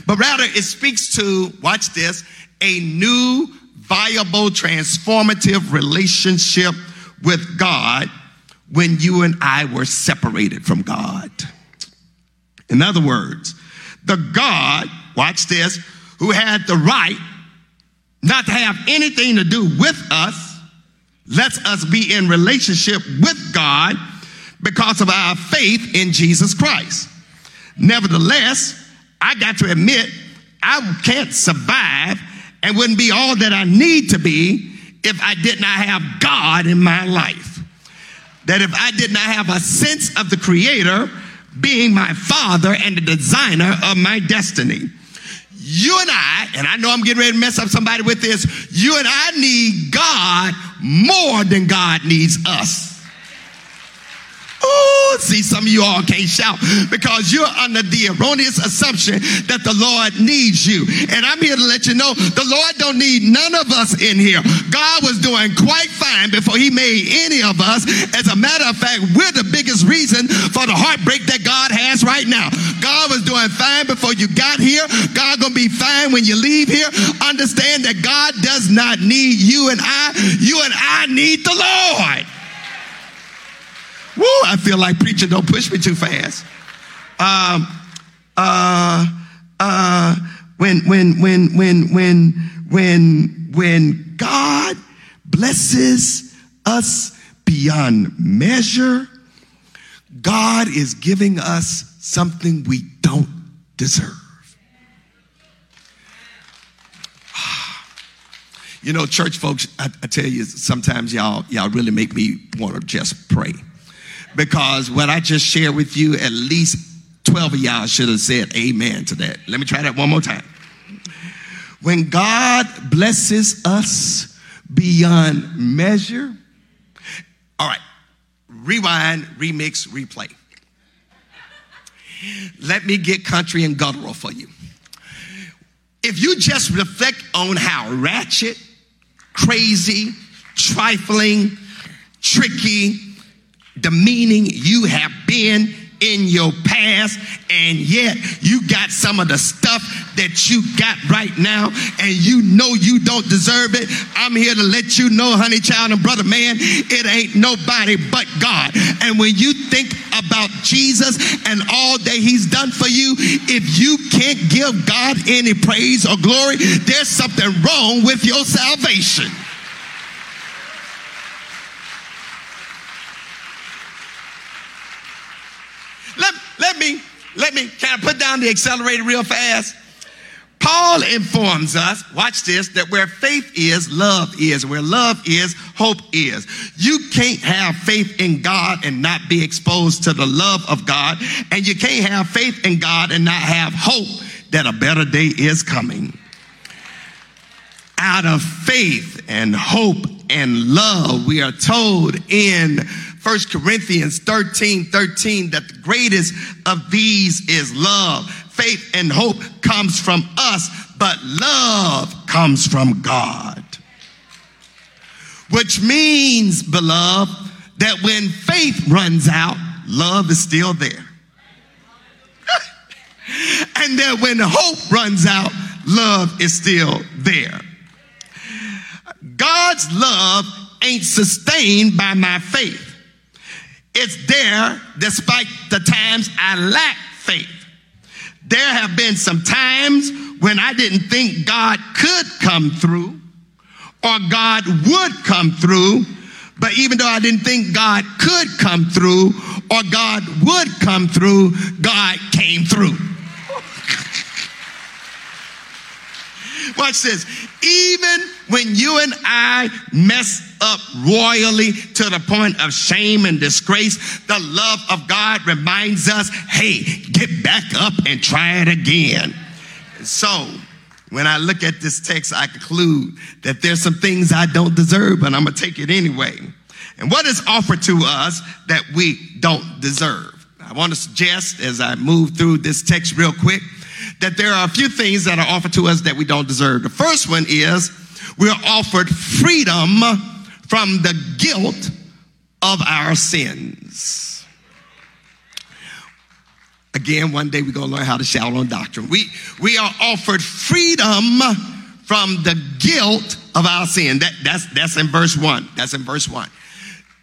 but rather it speaks to, watch this, a new, viable, transformative relationship with God when you and I were separated from God. In other words, the God, watch this, who had the right not to have anything to do with us, lets us be in relationship with God because of our faith in Jesus Christ. Nevertheless, I got to admit, I can't survive and wouldn't be all that I need to be if I did not have God in my life. That if I did not have a sense of the Creator, being my father and the designer of my destiny. You and I, and I know I'm getting ready to mess up somebody with this, you and I need God more than God needs us. Oh, see, some of you all can't shout because you're under the erroneous assumption that the Lord needs you. And I'm here to let you know the Lord don't need none of us in here. God was doing quite fine before he made any of us. As a matter of fact, we're the biggest reason for the heartbreak that God has right now. God was doing fine before you got here. God gonna be fine when you leave here. Understand that God does not need you and I. You and I need the Lord. I feel like preacher don't push me too fast. Um, uh, uh, when, when, when, when, when, when, when God blesses us beyond measure, God is giving us something we don't deserve. You know, church folks, I, I, tell you, sometimes y'all, y'all really make me want to just pray because what I just shared with you, at least 12 of y'all should have said amen to that. Let me try that one more time. When God blesses us beyond measure, all right, rewind, remix, replay. Let me get country and guttural for you. If you just reflect on how ratchet, crazy, trifling, tricky, demeaning you have been in your past, and yet you got some of the stuff that you got right now, and you know you don't deserve it. I'm here to let you know, honey, child, and brother, man, it ain't nobody but God. And when you think about Jesus and all that He's done for you, if you can't give God any praise or glory, there's something wrong with your salvation. Let, me, let me kind of put down the accelerator real fast. Paul informs us, watch this, that where faith is, love is. Where love is, hope is. You can't have faith in God and not be exposed to the love of God. And you can't have faith in God and not have hope that a better day is coming. Out of faith and hope and love, we are told in 1 Corinthians 13 13 that the greatest of these is love. Faith and hope comes from us, but love comes from God. Which means, beloved, that when faith runs out, love is still there. and that when hope runs out, love is still there. God's love ain't sustained by my faith. It's there despite the times I lack faith. There have been some times when I didn't think God could come through or God would come through. But even though I didn't think God could come through or God would come through, God came through. Watch this. Even when you and I mess up royally to the point of shame and disgrace, the love of God reminds us hey, get back up and try it again. So, when I look at this text, I conclude that there's some things I don't deserve, but I'm to take it anyway. And what is offered to us that we don't deserve? I want to suggest as I move through this text real quick that there are a few things that are offered to us that we don't deserve. The first one is we're offered freedom from the guilt of our sins. Again, one day we're going to learn how to shout on doctrine. We, we are offered freedom from the guilt of our sin. That, that's, that's in verse 1. That's in verse 1.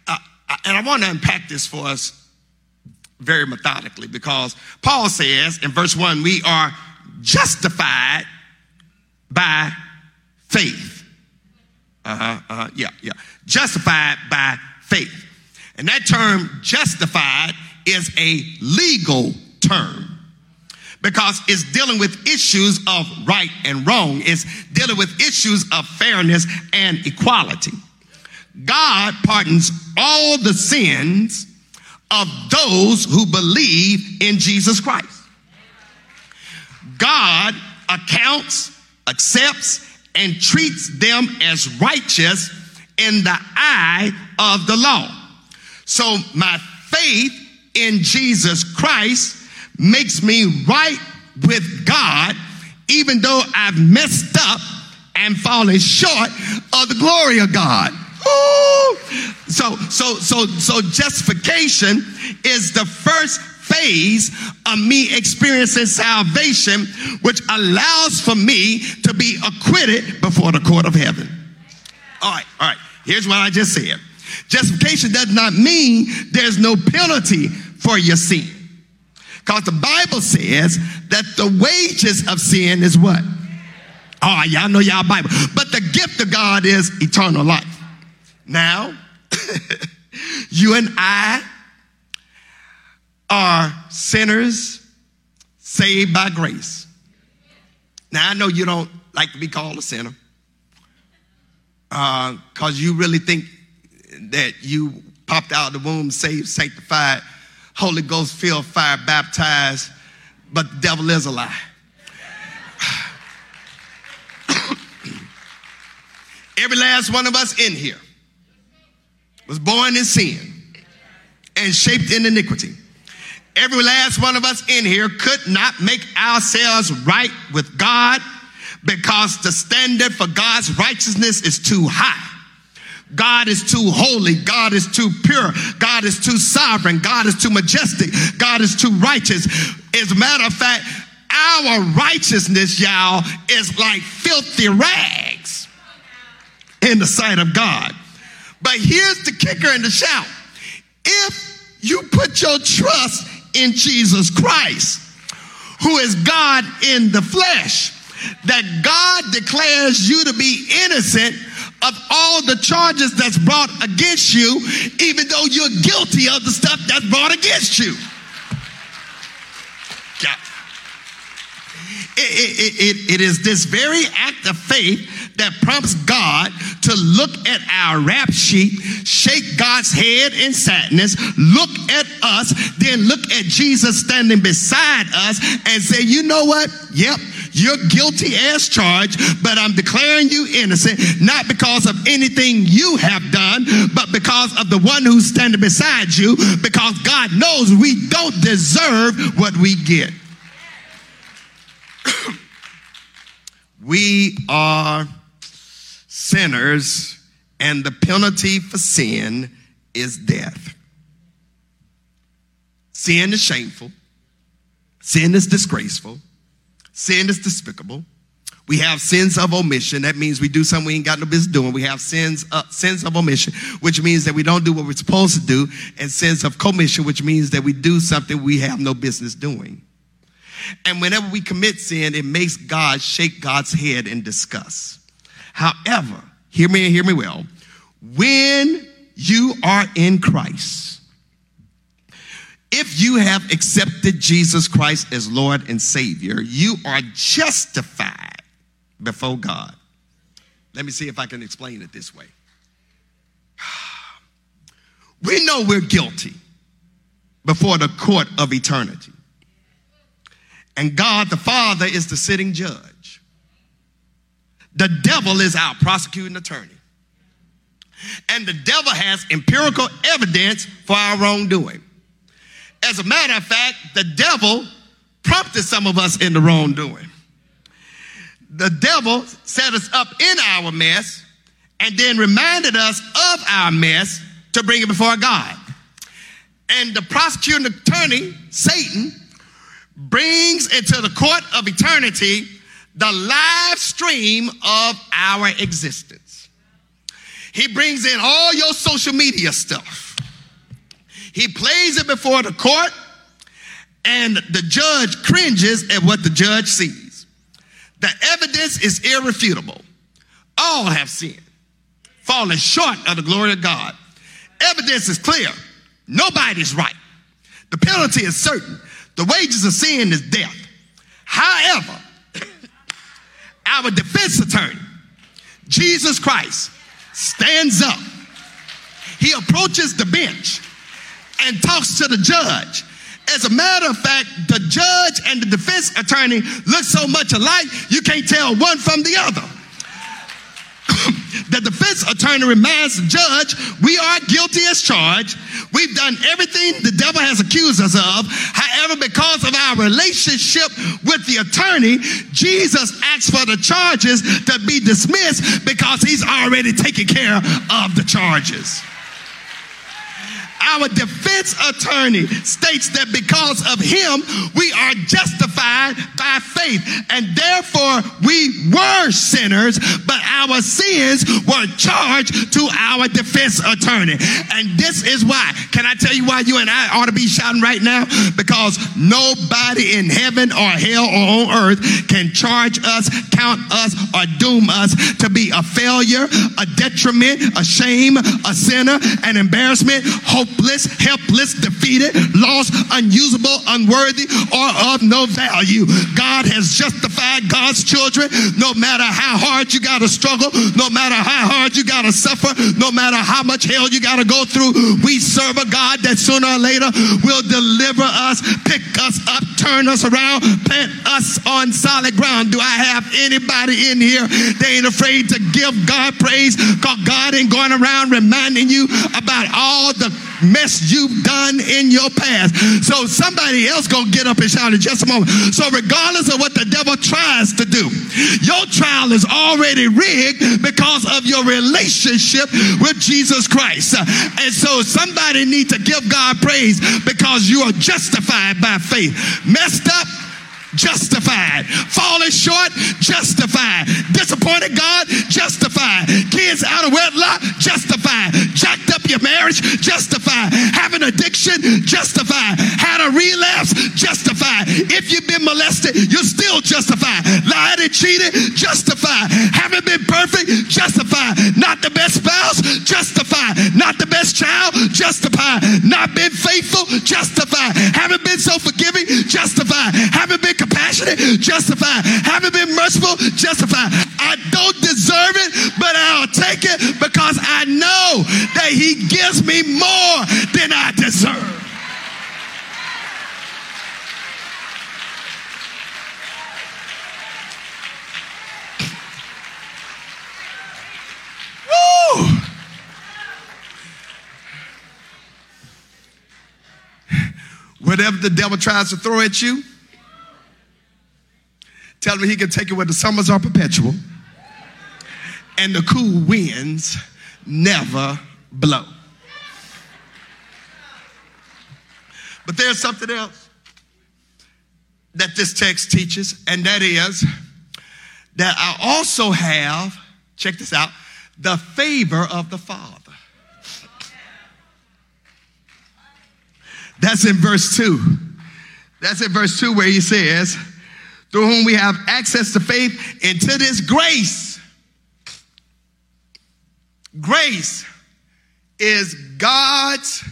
Uh, and I want to unpack this for us very methodically because Paul says in verse 1 we are justified by faith. Uh-huh, uh-huh, yeah, yeah. Justified by faith. And that term justified is a legal term because it's dealing with issues of right and wrong. It's dealing with issues of fairness and equality. God pardons all the sins of those who believe in Jesus Christ. God accounts, accepts, and treats them as righteous in the eye of the law. So my faith in Jesus Christ makes me right with God, even though I've messed up and fallen short of the glory of God. So, so, so, so justification is the first phase of me experiencing salvation, which allows for me to be acquitted before the court of heaven. All right, all right. Here's what I just said. Justification does not mean there's no penalty for your sin. Because the Bible says that the wages of sin is what? Oh, y'all know y'all Bible. But the gift of God is eternal life. Now, you and I are sinners saved by grace. Now, I know you don't like to be called a sinner because uh, you really think that you popped out of the womb, saved, sanctified, Holy Ghost filled, fire baptized, but the devil is a lie. Every last one of us in here was born in sin and shaped in iniquity. Every last one of us in here could not make ourselves right with God because the standard for God's righteousness is too high. God is too holy. God is too pure. God is too sovereign. God is too majestic. God is too righteous. As a matter of fact, our righteousness, y'all, is like filthy rags in the sight of God. But here's the kicker and the shout. If you put your trust in Jesus Christ, who is God in the flesh, that God declares you to be innocent of all the charges that's brought against you, even though you're guilty of the stuff that's brought against you. Yeah. It, it, it, it is this very act of faith that prompts God to look at our rap sheet, shake God's head in sadness, look at us, then look at Jesus standing beside us and say, you know what? Yep, you're guilty as charged, but I'm declaring you innocent, not because of anything you have done, but because of the one who's standing beside you, because God knows we don't deserve what we get. we are sinners, and the penalty for sin is death. Sin is shameful, sin is disgraceful, sin is despicable. We have sins of omission. That means we do something we ain't got no business doing. We have sins, uh, sins of omission, which means that we don't do what we're supposed to do, and sins of commission, which means that we do something we have no business doing. And whenever we commit sin, it makes God shake God's head in disgust. However, hear me and hear me well. When you are in Christ, if you have accepted Jesus Christ as Lord and Savior, you are justified before God. Let me see if I can explain it this way. We know we're guilty before the court of eternity. And God the Father is the sitting judge. The devil is our prosecuting attorney. And the devil has empirical evidence for our wrongdoing. As a matter of fact, the devil prompted some of us in the wrongdoing. The devil set us up in our mess and then reminded us of our mess to bring it before God. And the prosecuting attorney, Satan, brings into the court of eternity the live stream of our existence. He brings in all your social media stuff. He plays it before the court, and the judge cringes at what the judge sees. The evidence is irrefutable. All have sinned, falling short of the glory of God. Evidence is clear. Nobody's right. The penalty is certain. The wages of sin is death. However, our defense attorney, Jesus Christ, stands up. He approaches the bench and talks to the judge. As a matter of fact, the judge and the defense attorney look so much alike, you can't tell one from the other. the defense attorney reminds the judge, we are guilty as charged. We've done everything the devil has accused us of. However, because of our relationship with the attorney, Jesus asks for the charges to be dismissed because he's already taken care of the charges our defense attorney states that because of him, we are justified by faith. And therefore, we were sinners, but our sins were charged to our defense attorney. And this is why. Can I tell you why you and I ought to be shouting right now? Because nobody in heaven or hell or on earth can charge us, count us, or doom us to be a failure, a detriment, a shame, a sinner, an embarrassment, hope hopeless, helpless, defeated, lost, unusable, unworthy, or of no value. God has justified God's children no matter how hard you got to struggle, no matter how hard you got to suffer, no matter how much hell you got to go through. We serve a God that sooner or later will deliver us, pick us up, turn us around, plant us on solid ground. Do I have anybody in here that ain't afraid to give God praise? Because God ain't going around reminding you about all the mess you've done in your past. So somebody else gonna get up and shout in just a moment. So regardless of what the devil tries to do, your trial is already rigged because of your relationship with Jesus Christ. And so somebody need to give God praise because you are justified by faith. Messed up justified. Falling short, justified. Disappointed God, justified. Kids out of wedlock, justified. Jacked up your marriage, justified. Having addiction, justified. Had a relapse, justified. If you've been molested, you're still justified. Lied and cheated, justified. Haven't been perfect, justified. Not the best spouse, justified. Not the best child, justified. Not been faithful, justified. Haven't been so forgiving, justified. Haven't been compassionate, justified. Haven't been merciful, justified. I don't deserve it, but I'll take it because I know that He gives me more than I deserve. Whatever the devil tries to throw at you, Tell me he can take it where the summers are perpetual and the cool winds never blow. But there's something else that this text teaches, and that is that I also have, check this out, the favor of the Father. That's in verse 2. That's in verse 2 where he says, through whom we have access to faith and to this grace. Grace is God's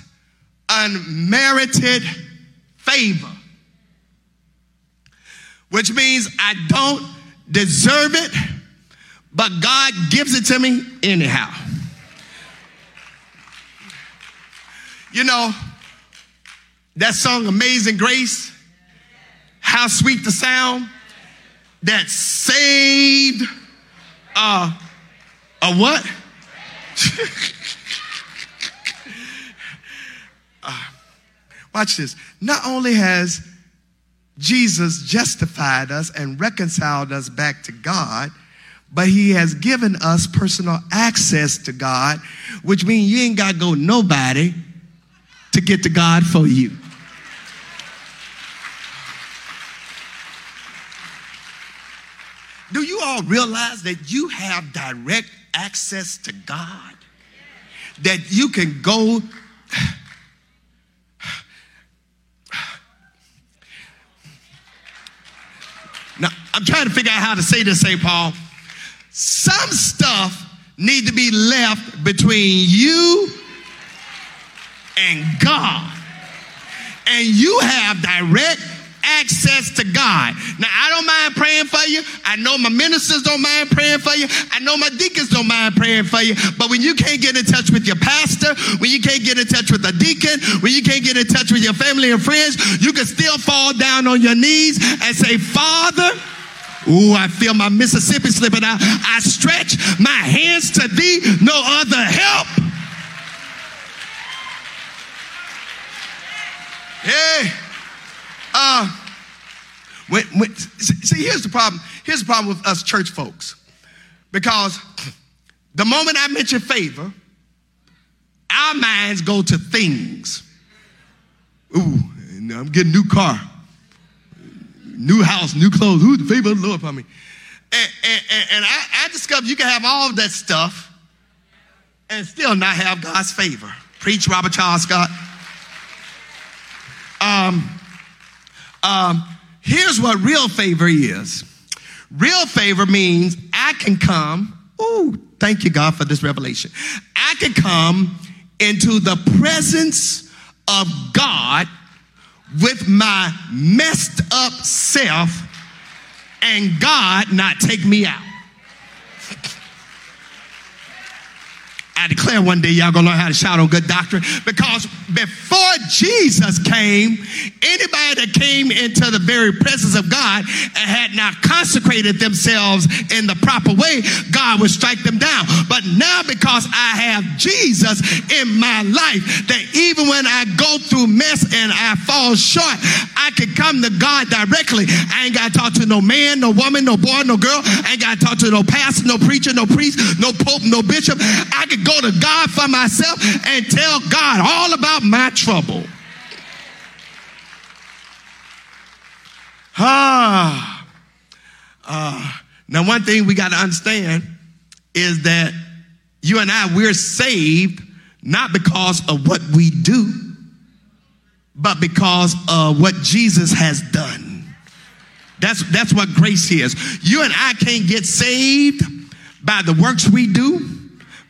unmerited favor, which means I don't deserve it, but God gives it to me anyhow. You know, that song Amazing Grace, how sweet the sound that saved a what? uh, watch this. Not only has Jesus justified us and reconciled us back to God, but he has given us personal access to God, which means you ain't got to go nobody to get to God for you. Do you all realize that you have direct access to God? That you can go. Now, I'm trying to figure out how to say this, St. Paul. Some stuff need to be left between you and God. And you have direct access to God. Now, I don't mind praying for you. I know my ministers don't mind praying for you. I know my deacons don't mind praying for you. But when you can't get in touch with your pastor, when you can't get in touch with a deacon, when you can't get in touch with your family and friends, you can still fall down on your knees and say, Father, Ooh, I feel my Mississippi slipping out. I stretch my hands to thee, no other help. Hey, uh, when, when, see, here's the problem. Here's the problem with us church folks. Because the moment I mention favor, our minds go to things. Ooh, I'm getting a new car, new house, new clothes. Ooh, the favor of the Lord upon me. And, and, and, I, I discovered you can have all that stuff and still not have God's favor. Preach Robert Charles Scott. Um, um, here's what real favor is. Real favor means I can come. Ooh, thank you, God, for this revelation. I can come into the presence of God with my messed up self and God not take me out. I declare one day y'all gonna learn how to shout on good doctrine because before Jesus came, anybody that came into the very presence of God and had not consecrated themselves in the proper way, God would strike them down. But now because I have Jesus in my life, that even when I go through mess and I fall short, I can come to God directly. I ain't gotta talk to no man, no woman, no boy, no girl. I ain't gotta talk to no pastor, no preacher, no priest, no pope, no bishop. I can go to God for myself and tell God all about my trouble. Ah. Uh, now, one thing we got to understand is that you and I, we're saved not because of what we do, but because of what Jesus has done. That's, that's what grace is. You and I can't get saved by the works we do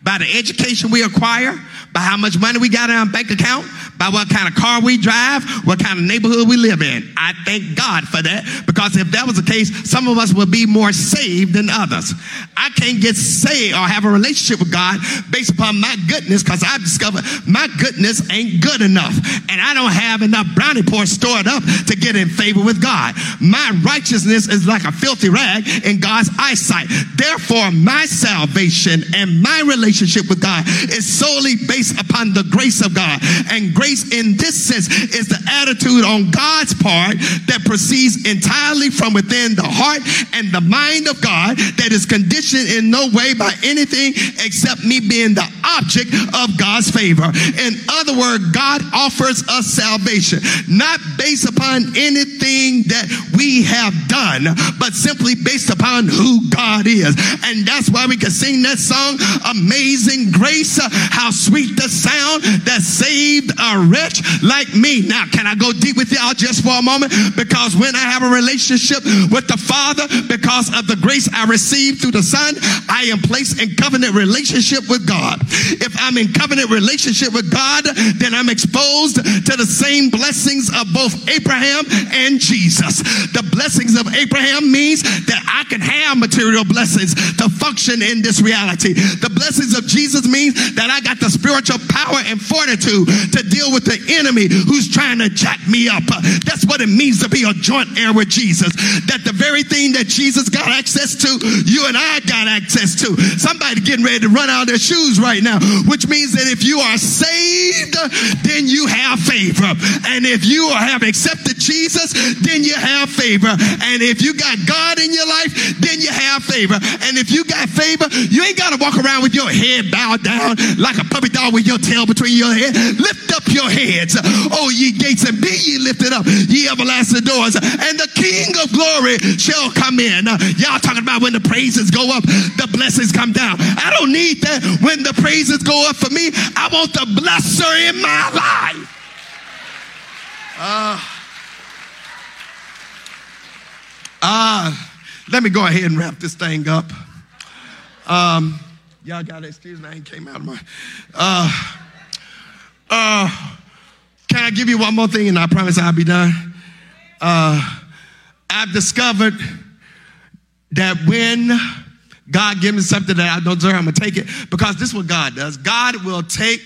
by the education we acquire, by how much money we got in our bank account, by what kind of car we drive, what kind of neighborhood we live in. I thank God for that because if that was the case, some of us would be more saved than others. I can't get saved or have a relationship with God based upon my goodness because I've discovered my goodness ain't good enough and I don't have enough brownie points stored up to get in favor with God. My righteousness is like a filthy rag in God's eyesight. Therefore, my salvation and my relationship with God is solely based upon the grace of God and grace grace in this sense is the attitude on God's part that proceeds entirely from within the heart and the mind of God that is conditioned in no way by anything except me being the object of God's favor. In other words, God offers us salvation, not based upon anything that we have done, but simply based upon who God is. And that's why we can sing that song, Amazing Grace, how sweet the sound that saved a wretch like me. Now, can I go deep with y'all just for a moment? Because when I have a relationship with the Father, because of the grace I received through the Son, I am placed in covenant relationship with God. If I'm in covenant relationship with God, then I'm exposed to the same blessings of both Abraham and Jesus. The blessings of Abraham means that I can have material blessings to function in this reality. The blessings of Jesus means that I got the spiritual power and fortitude to deal with the enemy who's trying to jack me up. That's what it means to be a joint heir with Jesus. That the very thing that Jesus got access to, you and I got access to. Somebody getting ready to run out of their shoes right now, which means that if you are saved, then you have favor. And if you have accepted Jesus, then you have favor. And if you got God in your life, then you have favor. And if you got favor, you ain't got to walk around with your head bowed down like a puppy dog with your tail between your head. Lift up your heads, oh ye gates, and be ye lifted up, ye everlasting doors, and the King of glory shall come in. Y'all talking about when the praises go up, the blessings come down. I don't need that when the praises go up for me. I want the blesser in my life. Uh, uh, let me go ahead and wrap this thing up. Um, y'all got to excuse me, I ain't came out of my. Uh, uh, can I give you one more thing and I promise I'll be done? Uh, I've discovered that when God gives me something that I don't deserve, I'm gonna take it because this is what God does. God will take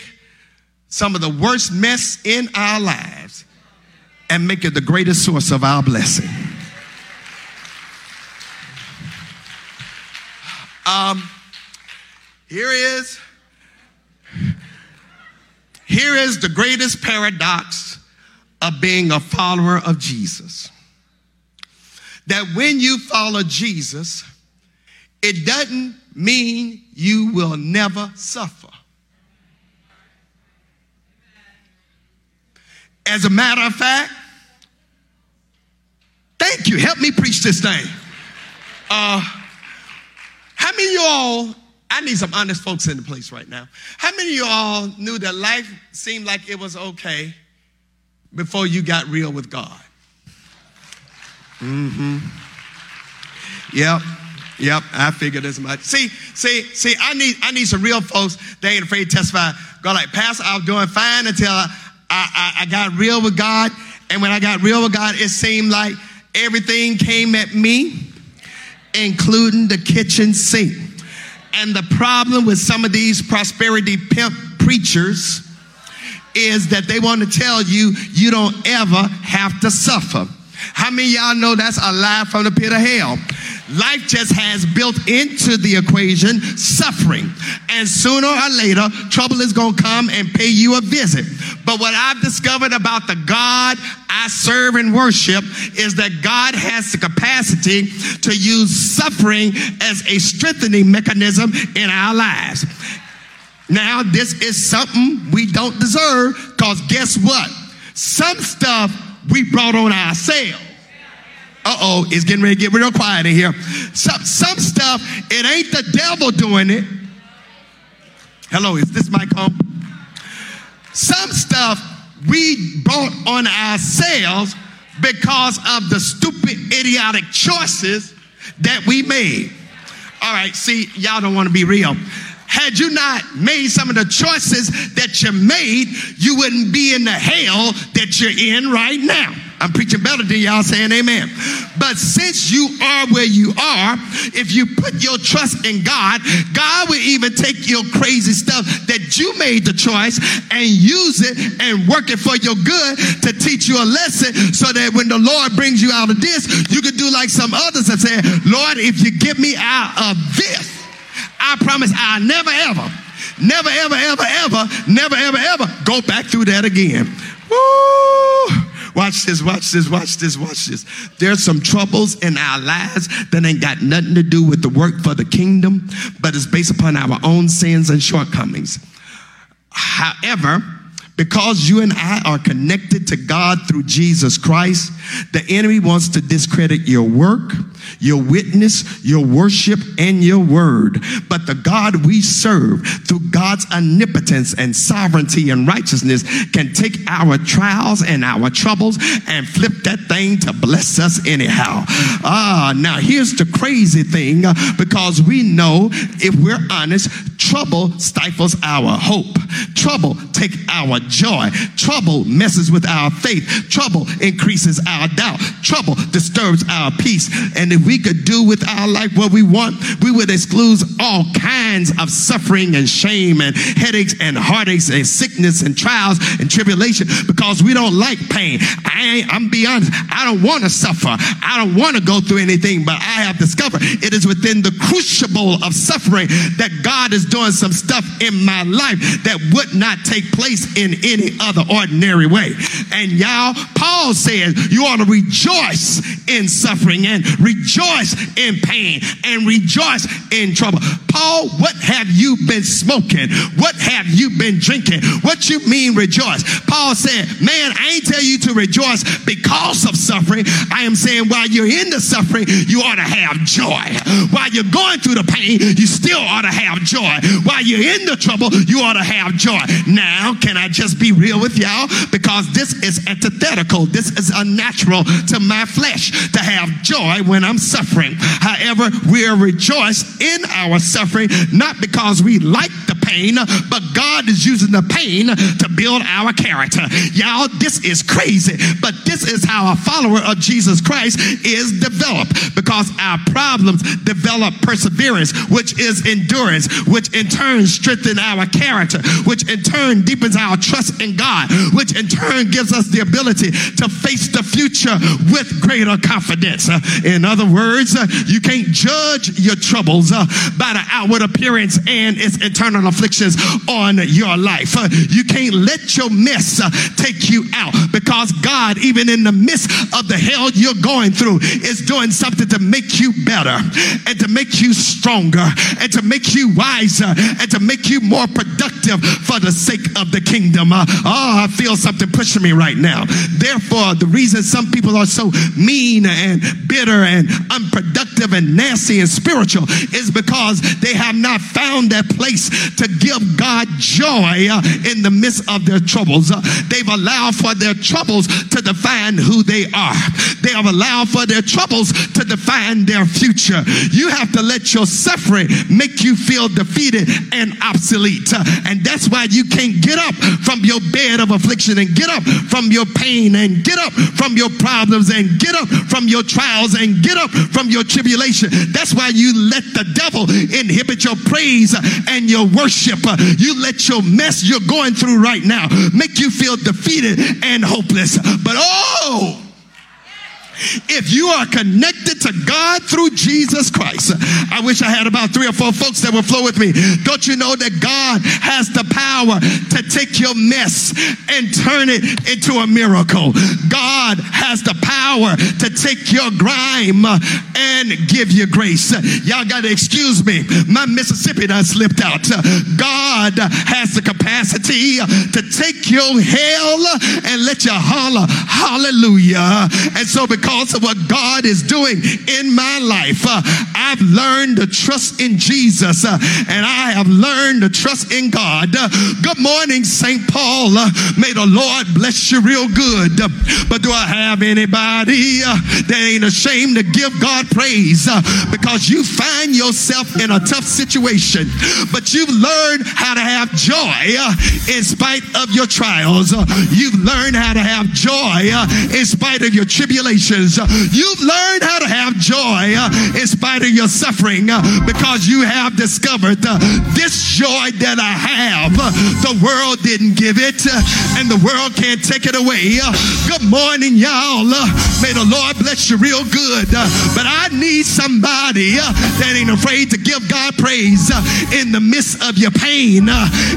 some of the worst mess in our lives and make it the greatest source of our blessing. Um, here is here is the greatest paradox of being a follower of Jesus. That when you follow Jesus, it doesn't mean you will never suffer. As a matter of fact, thank you. Help me preach this thing. Uh, how many of you all, I need some honest folks in the place right now. How many of you all knew that life seemed like it was okay before you got real with God? Mm-hmm. Yep. Yep, I figured as much. See, see, see, I need I need some real folks They ain't afraid to testify. Go like, Pastor, I was doing fine until I, I, I got real with God. And when I got real with God, it seemed like everything came at me, including the kitchen sink. And the problem with some of these prosperity pimp preachers is that they want to tell you you don't ever have to suffer. How many y'all know that's a lie from the pit of hell? Life just has built into the equation suffering. And sooner or later, trouble is going to come and pay you a visit. But what I've discovered about the God I serve and worship is that God has the capacity to use suffering as a strengthening mechanism in our lives. Now, this is something we don't deserve because guess what? Some stuff we brought on ourselves. Uh oh, it's getting ready to get real quiet in here. Some, some stuff, it ain't the devil doing it. Hello, is this mic on? Some stuff we brought on ourselves because of the stupid, idiotic choices that we made. All right, see, y'all don't want to be real. Had you not made some of the choices that you made, you wouldn't be in the hell that you're in right now. I'm preaching better than y'all saying amen. But since you are where you are, if you put your trust in God, God will even take your crazy stuff that you made the choice and use it and work it for your good to teach you a lesson so that when the Lord brings you out of this, you can do like some others that say, Lord, if you get me out of this, I promise I'll never ever, never ever, ever, ever, never ever, ever go back through that again. Woo! Watch this, watch this, watch this, watch this. There's some troubles in our lives that ain't got nothing to do with the work for the kingdom, but it's based upon our own sins and shortcomings. However, because you and I are connected to God through Jesus Christ, The enemy wants to discredit your work, your witness, your worship, and your word. But the God we serve, through God's omnipotence and sovereignty and righteousness, can take our trials and our troubles and flip that thing to bless us anyhow. Ah, now here's the crazy thing because we know if we're honest, trouble stifles our hope. Trouble take our joy. Trouble messes with our faith. Trouble increases our doubt. Trouble disturbs our peace. And if we could do with our life what we want, we would exclude all kinds of suffering and shame and headaches and heartaches and sickness and trials and tribulation because we don't like pain. I I'm be honest, I don't want to suffer. I don't want to go through anything, but I have discovered it is within the crucible of suffering that God is doing some stuff in my life that would not take place in any other ordinary way. And y'all, Paul says you ought to rejoice in suffering and rejoice in pain and rejoice in trouble. Paul, what have you been smoking? What have you been drinking? What you mean rejoice? Paul said, man, I ain't tell you to rejoice because of suffering. I am saying while you're in the suffering, you ought to have joy. While you're going through the pain, you still ought to have joy. While you're in the trouble, you ought to have joy. Now, can I just be real with y'all? Because this is antithetical. This is unnatural to my flesh to have joy when I'm suffering. However, we are rejoiced in our suffering, not because we like the pain, but God is using the pain to build our character. Y'all, this is crazy, but this is how a follower of Jesus Christ is developed because our problems develop perseverance, which is endurance, which in turn strengthens our character, which in turn deepens our trust in God, which in turn gives us the ability to face the future with greater confidence. In other words, uh, you can't judge your troubles uh, by the outward appearance and its internal afflictions on your life. Uh, you can't let your mess take you out because God, even in the midst of the hell you're going through, is doing something to make you better and to make you stronger and to make you wiser and to make you more productive for the sake of the kingdom. Uh, oh, I feel something pushing me right now. Therefore, the reason some people are so mean and bitter and unproductive and nasty and spiritual is because they have not found that place to give God joy in the midst of their troubles. They've allowed for their troubles to define who they are. They have allowed for their troubles to define their future. You have to let your suffering make you feel defeated and obsolete. And that's why you can't get up from your bed of affliction and get up from your pain and get up from your problems and get up from your trials and get up from your tribulation. That's why you let the devil inhibit your praise and your worship. You let your mess you're going through right now make you feel defeated and hopeless. But oh, if you are connected to God through Jesus Christ, I wish I had about three or four folks that would flow with me. Don't you know that God has the power to take your mess and turn it into a miracle? God has the power to take your grime and give you grace. Y'all got to excuse me. My Mississippi done slipped out. God has the capacity to take your hell and let you holler hallelujah. And so because because of what God is doing in my life. Uh, I've learned to trust in Jesus uh, and I have learned to trust in God. Uh, good morning, St. Paul. Uh, may the Lord bless you real good. but do I have anybody uh, that ain't ashamed to give God praise uh, because you find yourself in a tough situation, but you've learned how to have joy in spite of your trials. you've learned how to have joy in spite of your tribulations. Uh, you've learned how to have joy uh, in spite of your suffering uh, because you have discovered uh, this joy that I have. Uh, the world didn't give it uh, and the world can't take it away. Good morning, y'all. May the Lord bless you real good. But I need somebody that ain't afraid to give God praise in the midst of your pain,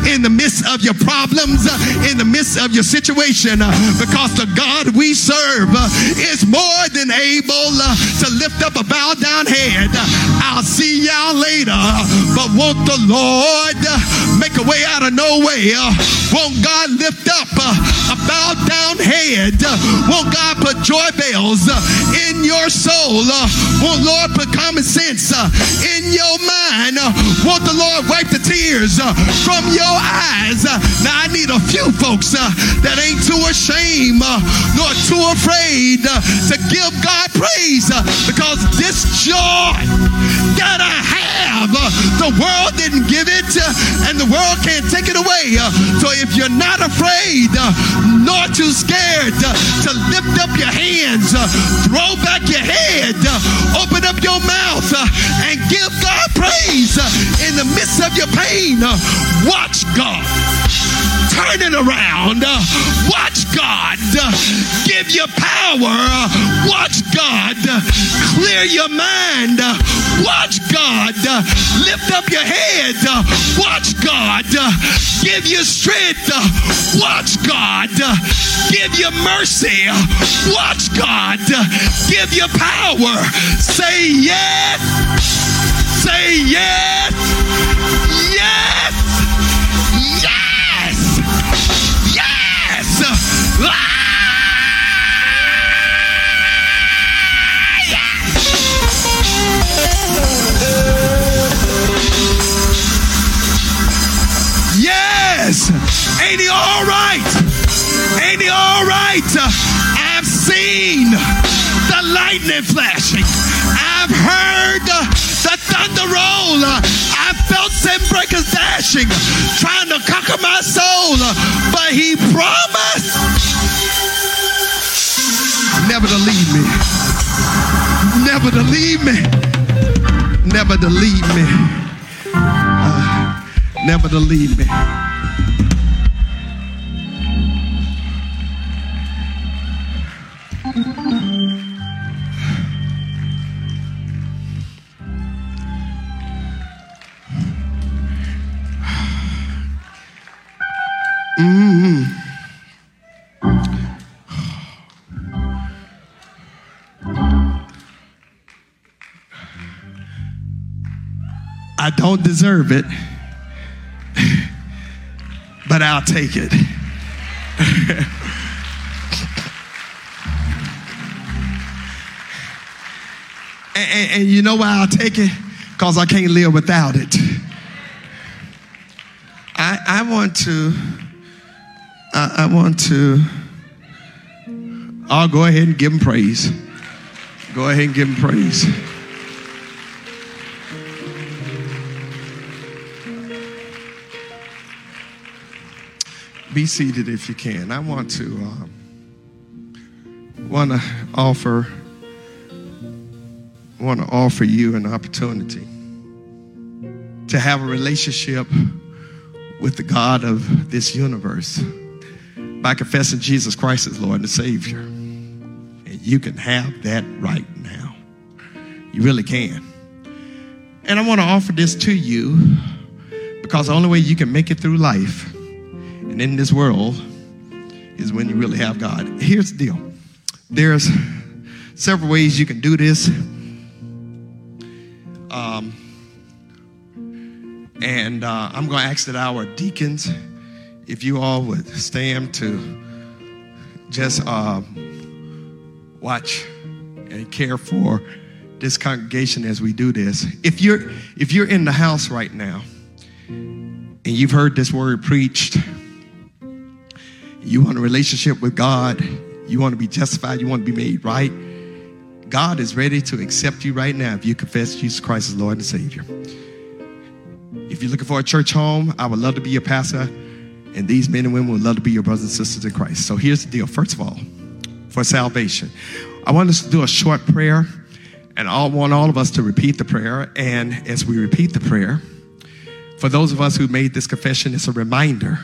in the midst of your problems, in the midst of your situation because the God we serve is more more than able uh, to lift up a bowed down head. I'll see y'all later, but won't the Lord make a way out of no way. Uh, won't God lift up uh, a bowed down head? Uh, won't God put joy bells uh, in your soul? Uh, won't Lord put common sense uh, in your mind? Uh, won't the Lord wipe the tears uh, from your eyes? Uh, now I need a few folks uh, that ain't too ashamed uh, nor too afraid uh, to give God praise uh, because this joy that I have, uh, the world didn't give it uh, and the world can't take it away. Uh, so if you're not afraid uh, nor too scared uh, to lift up your hands, throw back your head, open up your mouth, and give God praise in the midst of your pain, watch God turn it around. Watch God give you power. Watch God clear your mind. Watch God lift up your head. Watch God give you strength. Watch God give you mercy. Watch God give you power. Say yes. Say. Yes. Yes. Ain't he all right? Ain't he all right? I've seen the lightning flashing. I've heard the thunder roll. I felt sin breakers dashing, trying to conquer my soul. But he promised never to leave me. Never to leave me. Never to leave me. Uh, never to leave me. I don't deserve it, but I'll take it. and, and- and you know why I'll take it? Because I can't live without it. I, I want to, I, I want to, I'll go ahead and give him praise. Go ahead and give him praise. Be seated if you can. I want to um, want to offer want to offer you an opportunity to have a relationship with the God of this universe by confessing Jesus Christ as Lord and Savior. And you can have that right now. You really can. And I want to offer this to you because the only way you can make it through life and in this world is when you really have God. Here's the deal there's several ways you can do this. Um, and uh, I'm going to ask that our deacons, if you all would stand to just uh, watch and care for this congregation as we do this. If you're if you're in the house right now and you've heard this word preached, you want a relationship with God, you want to be justified, you want to be made right. God is ready to accept you right now if you confess Jesus Christ as Lord and Savior. If you're looking for a church home, I would love to be your pastor, and these men and women would love to be your brothers and sisters in Christ. So here's the deal. First of all, for salvation, I want us to do a short prayer, and I want all of us to repeat the prayer. And as we repeat the prayer, for those of us who made this confession, it's a reminder.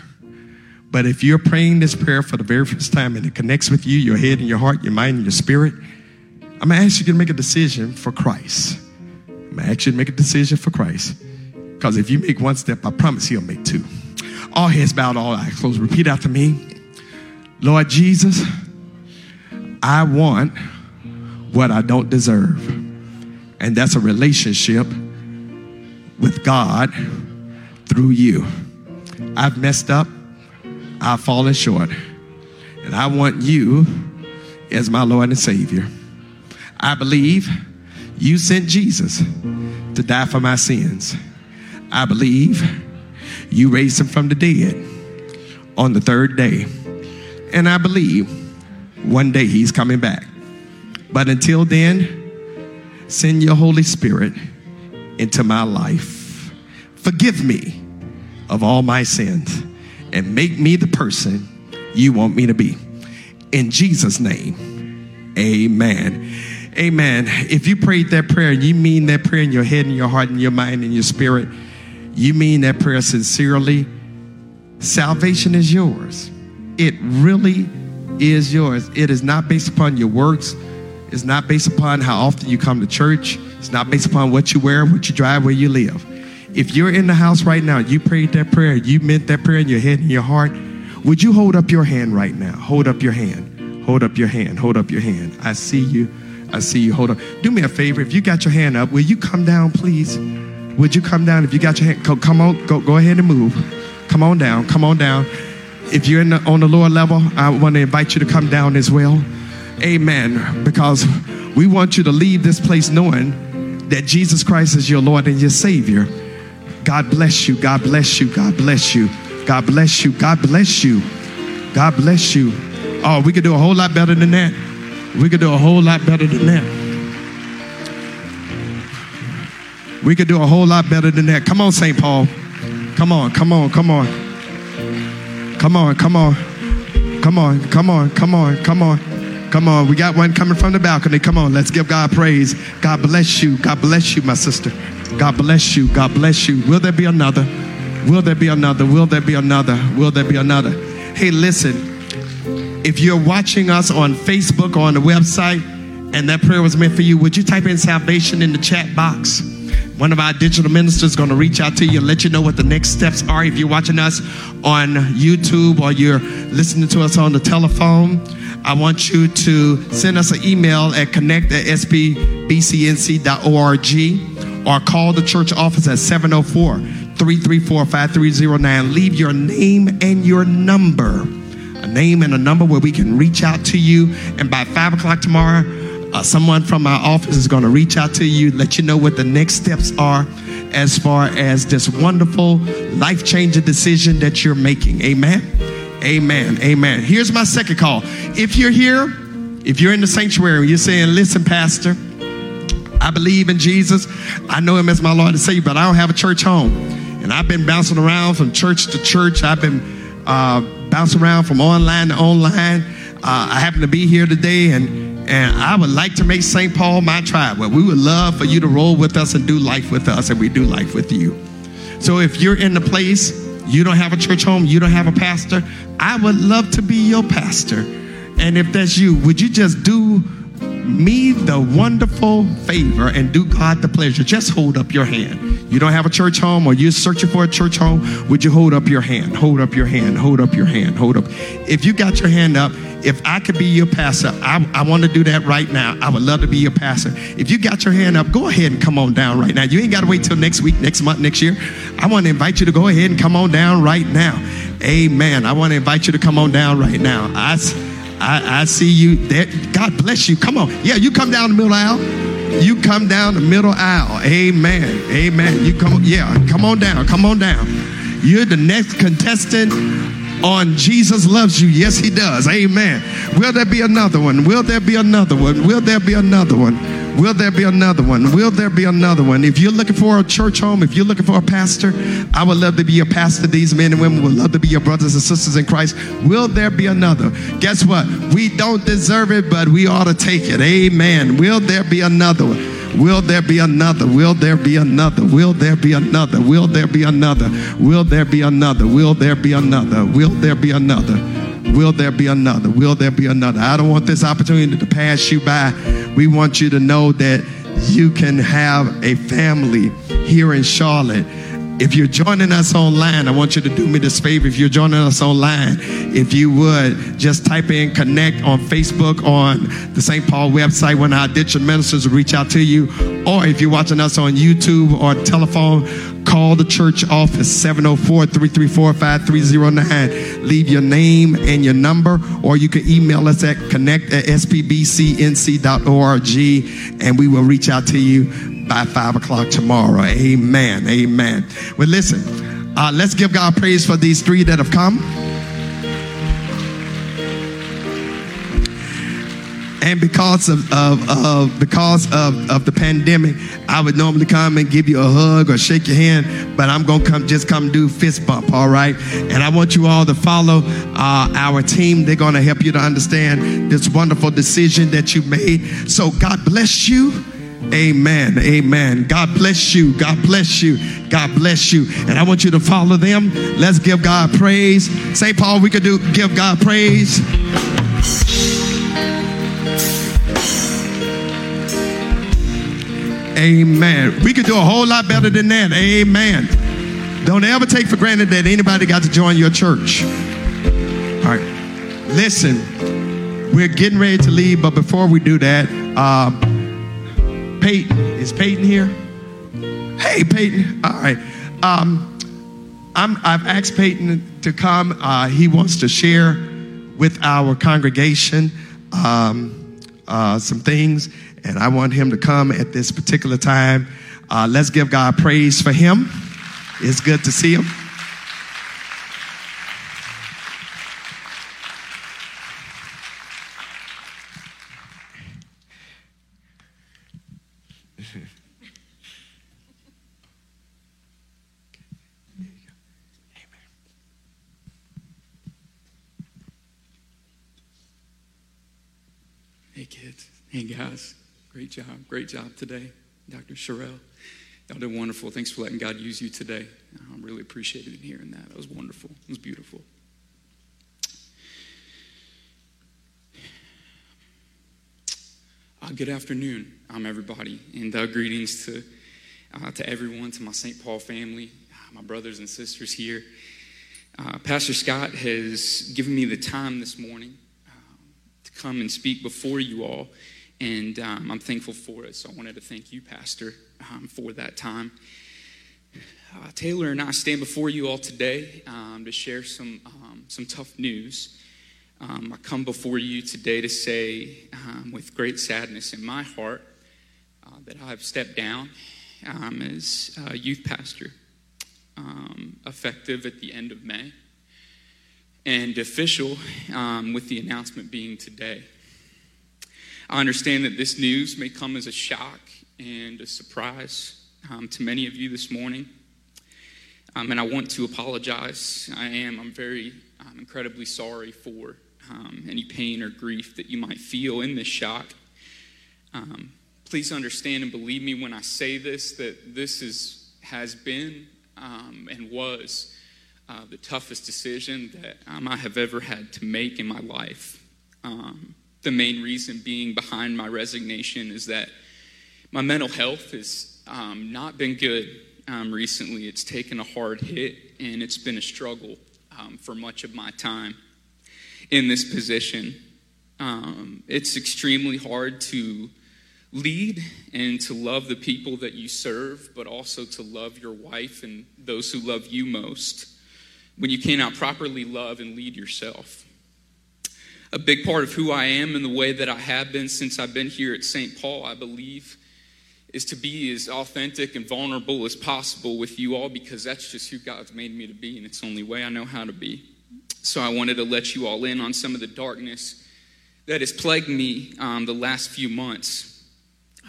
But if you're praying this prayer for the very first time and it connects with you, your head and your heart, your mind and your spirit, I'm gonna ask you to make a decision for Christ. I'm gonna ask you to make a decision for Christ. Because if you make one step, I promise he'll make two. All heads bowed, all eyes closed. Repeat after me. Lord Jesus, I want what I don't deserve. And that's a relationship with God through you. I've messed up, I've fallen short, and I want you as my Lord and Savior. I believe you sent Jesus to die for my sins. I believe you raised him from the dead on the third day. And I believe one day he's coming back. But until then, send your Holy Spirit into my life. Forgive me of all my sins and make me the person you want me to be. In Jesus' name, amen. Amen. If you prayed that prayer, you mean that prayer in your head and your heart and your mind and your spirit, you mean that prayer sincerely, salvation is yours. It really is yours. It is not based upon your works. It's not based upon how often you come to church. It's not based upon what you wear, what you drive, where you live. If you're in the house right now, you prayed that prayer, you meant that prayer in your head and your heart, would you hold up your hand right now? Hold up your hand. Hold up your hand. Hold up your hand. I see you. I see you. Hold up. Do me a favor. If you got your hand up, will you come down, please? Would you come down? If you got your hand, come on. Go, go ahead and move. Come on down. Come on down. If you're the, on the lower level, I want to invite you to come down as well. Amen. Because we want you to leave this place knowing that Jesus Christ is your Lord and your Savior. God bless you. God bless you. God bless you. God bless you. God bless you. God bless you. Oh, we could do a whole lot better than that. We could do a whole lot better than that. We could do a whole lot better than that. Come on, St. Paul. Come on, come on, come on. Come on, come on. Come on, come on, come on, come on. Come on, we got one coming from the balcony. Come on, let's give God praise. God bless you. God bless you, my sister. God bless you. God bless you. Will there be another? Will there be another? Will there be another? Will there be another? Hey, listen. If you're watching us on Facebook or on the website and that prayer was meant for you, would you type in salvation in the chat box? One of our digital ministers is going to reach out to you and let you know what the next steps are. If you're watching us on YouTube or you're listening to us on the telephone, I want you to send us an email at connect at spbcnc.org or call the church office at 704 334 5309. Leave your name and your number. A name and a number where we can reach out to you. And by 5 o'clock tomorrow, uh, someone from our office is going to reach out to you, let you know what the next steps are as far as this wonderful, life changing decision that you're making. Amen. Amen. Amen. Here's my second call. If you're here, if you're in the sanctuary, you're saying, Listen, Pastor, I believe in Jesus. I know him as my Lord and Savior, but I don't have a church home. And I've been bouncing around from church to church. I've been uh, bouncing around from online to online. Uh, I happen to be here today, and, and I would like to make St. Paul my tribe. Well, we would love for you to roll with us and do life with us, and we do life with you. So if you're in the place, you don't have a church home, you don't have a pastor, I would love to be your pastor. And if that's you, would you just do me the wonderful favor and do God the pleasure? Just hold up your hand. You don't have a church home or you're searching for a church home, would you hold up your hand? Hold up your hand, hold up your hand, hold up. If you got your hand up, if I could be your pastor, I, I want to do that right now. I would love to be your pastor. If you got your hand up, go ahead and come on down right now. You ain't got to wait till next week, next month, next year. I want to invite you to go ahead and come on down right now. Amen. I want to invite you to come on down right now. I, I, I see you there. God bless you. Come on. Yeah, you come down the middle aisle. You come down the middle aisle. Amen. Amen. You come, yeah, come on down. Come on down. You're the next contestant on Jesus Loves You. Yes, He does. Amen. Will there be another one? Will there be another one? Will there be another one? Will there be another one? Will there be another one? If you're looking for a church home, if you're looking for a pastor, I would love to be your pastor. These men and women would love to be your brothers and sisters in Christ. Will there be another? Guess what? We don't deserve it, but we ought to take it. Amen. Will there be another one? Will there be another? Will there be another? Will there be another? Will there be another? Will there be another? Will there be another? Will there be another? Will there be another? Will there be another? I don't want this opportunity to pass you by. We want you to know that you can have a family here in Charlotte. If you're joining us online, I want you to do me this favor. If you're joining us online, if you would just type in connect on Facebook, on the St. Paul website, when our digital ministers will reach out to you. Or if you're watching us on YouTube or telephone, call the church office 704 334 5309. Leave your name and your number, or you can email us at connect at spbcnc.org and we will reach out to you by 5 o'clock tomorrow. Amen. Amen. Well, listen, uh, let's give God praise for these three that have come. And because of, of, of because of, of the pandemic, I would normally come and give you a hug or shake your hand, but I'm gonna come just come do fist bump, all right? And I want you all to follow uh, our team. They're gonna help you to understand this wonderful decision that you made. So God bless you. Amen. Amen. God bless you. God bless you. God bless you. And I want you to follow them. Let's give God praise. St. Paul, we could do give God praise. Amen. We could do a whole lot better than that. Amen. Don't ever take for granted that anybody got to join your church. All right. Listen, we're getting ready to leave, but before we do that, uh, Peyton, is Peyton here? Hey, Peyton. All right. Um, i have asked Peyton to come. Uh, he wants to share with our congregation um, uh, some things and I want him to come at this particular time. Uh, let's give God praise for him. It's good to see him.
Hey, kids. Hey, guys. Great job. Great job today, Dr. Sherelle. Y'all did wonderful. Thanks for letting God use you today. I'm really appreciated in hearing that. That was wonderful. It was beautiful. Uh, good afternoon, I'm everybody, and uh, greetings to uh, to everyone, to my St. Paul family, uh, my brothers and sisters here. Uh, Pastor Scott has given me the time this morning um, to come and speak before you all and um, I'm thankful for it. So I wanted to thank you, Pastor, um, for that time. Uh, Taylor and I stand before you all today um, to share some, um, some tough news. Um, I come before you today to say, um, with great sadness in my heart, uh, that I've stepped down as youth pastor, effective at the end of May, and official with the announcement being today. I understand that this news may come as a shock and a surprise um, to many of you this morning. Um, and I want to apologize. I am. I'm very um, incredibly sorry for um, any pain or grief that you might feel in this shock. Um, please understand and believe me when I say this that this is, has been um, and was uh, the toughest decision that I have ever had to make in my life. Um, the main reason being behind my resignation is that my mental health has um, not been good um, recently. It's taken a hard hit, and it's been a struggle um, for much of my time in this position. Um, it's extremely hard to lead and to love the people that you serve, but also to love your wife and those who love you most when you cannot properly love and lead yourself a big part of who I am and the way that I have been since I've been here at St. Paul, I believe, is to be as authentic and vulnerable as possible with you all because that's just who God's made me to be, and it's the only way I know how to be. So I wanted to let you all in on some of the darkness that has plagued me um, the last few months.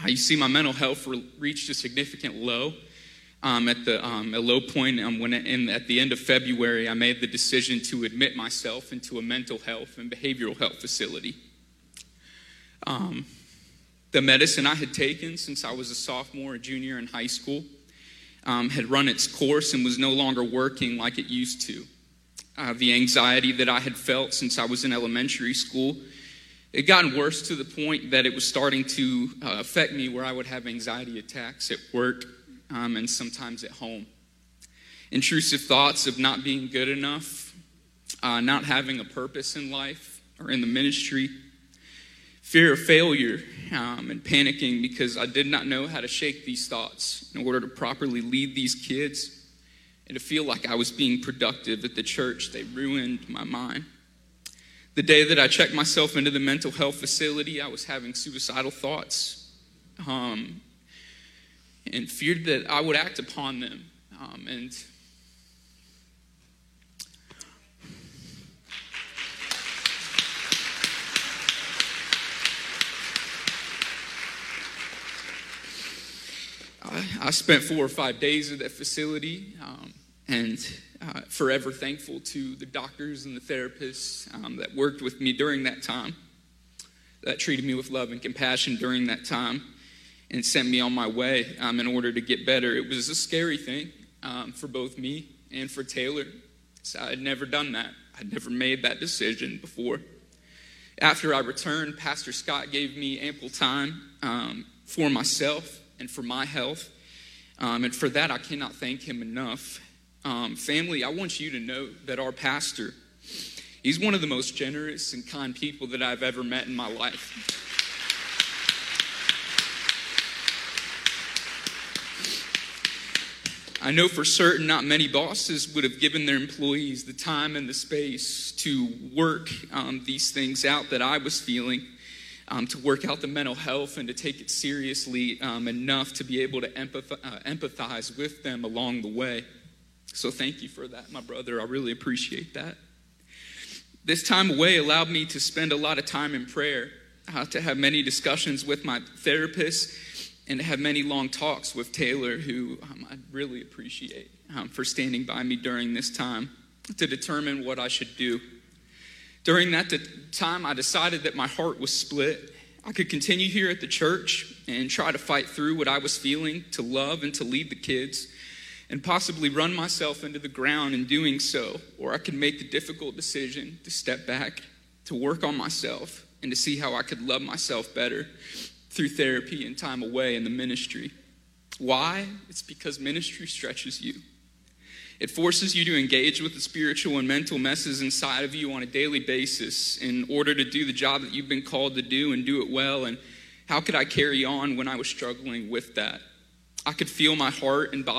You see, my mental health re- reached a significant low um, at the um, a low point um, when in, at the end of February, I made the decision to admit myself into a mental health and behavioral health facility. Um, the medicine I had taken since I was a sophomore or junior in high school um, had run its course and was no longer working like it used to. Uh, the anxiety that I had felt since I was in elementary school it gotten worse to the point that it was starting to uh, affect me where I would have anxiety attacks at work um, and sometimes at home. Intrusive thoughts of not being good enough, uh, not having a purpose in life or in the ministry, fear of failure um, and panicking because I did not know how to shake these thoughts in order to properly lead these kids and to feel like I was being productive at the church. They ruined my mind. The day that I checked myself into the mental health facility, I was having suicidal thoughts um, and feared that I would act upon them. Um, and I, I spent four or five days at that facility um, and uh, forever thankful to the doctors and the therapists um, that worked with me during that time, that treated me with love and compassion during that time, and sent me on my way um, in order to get better. It was a scary thing um, for both me and for Taylor. So I had never done that, I'd never made that decision before. After I returned, Pastor Scott gave me ample time um, for myself and for my health. Um, and for that, I cannot thank him enough. Um, family, I want you to know that our pastor, he's one of the most generous and kind people that I've ever met in my life. I know for certain not many bosses would have given their employees the time and the space to work um, these things out that I was feeling um, to work out the mental health and to take it seriously um, enough to be able to uh, empathize with them along the way. So thank you for that, my brother. I really appreciate that. This time away allowed me to spend a lot of time in prayer, uh, to have many discussions with my therapist, and have many long talks with Taylor, who um, I really appreciate um, for standing by me during this time to determine what I should do. During that time, I decided that my heart was split. I could continue here at the church and try to fight through what I was feeling, to love and to lead the kids, and possibly run myself into the ground in doing so. Or I could make the difficult decision to step back, to work on myself, and to see how I could love myself better through therapy and time away in the ministry. Why? It's because ministry stretches you. It forces you to engage with the spiritual and mental messes inside of you on a daily basis in order to do the job that you've been called to do and do it well. And how could I carry on when I was struggling with that? I could feel my heart and body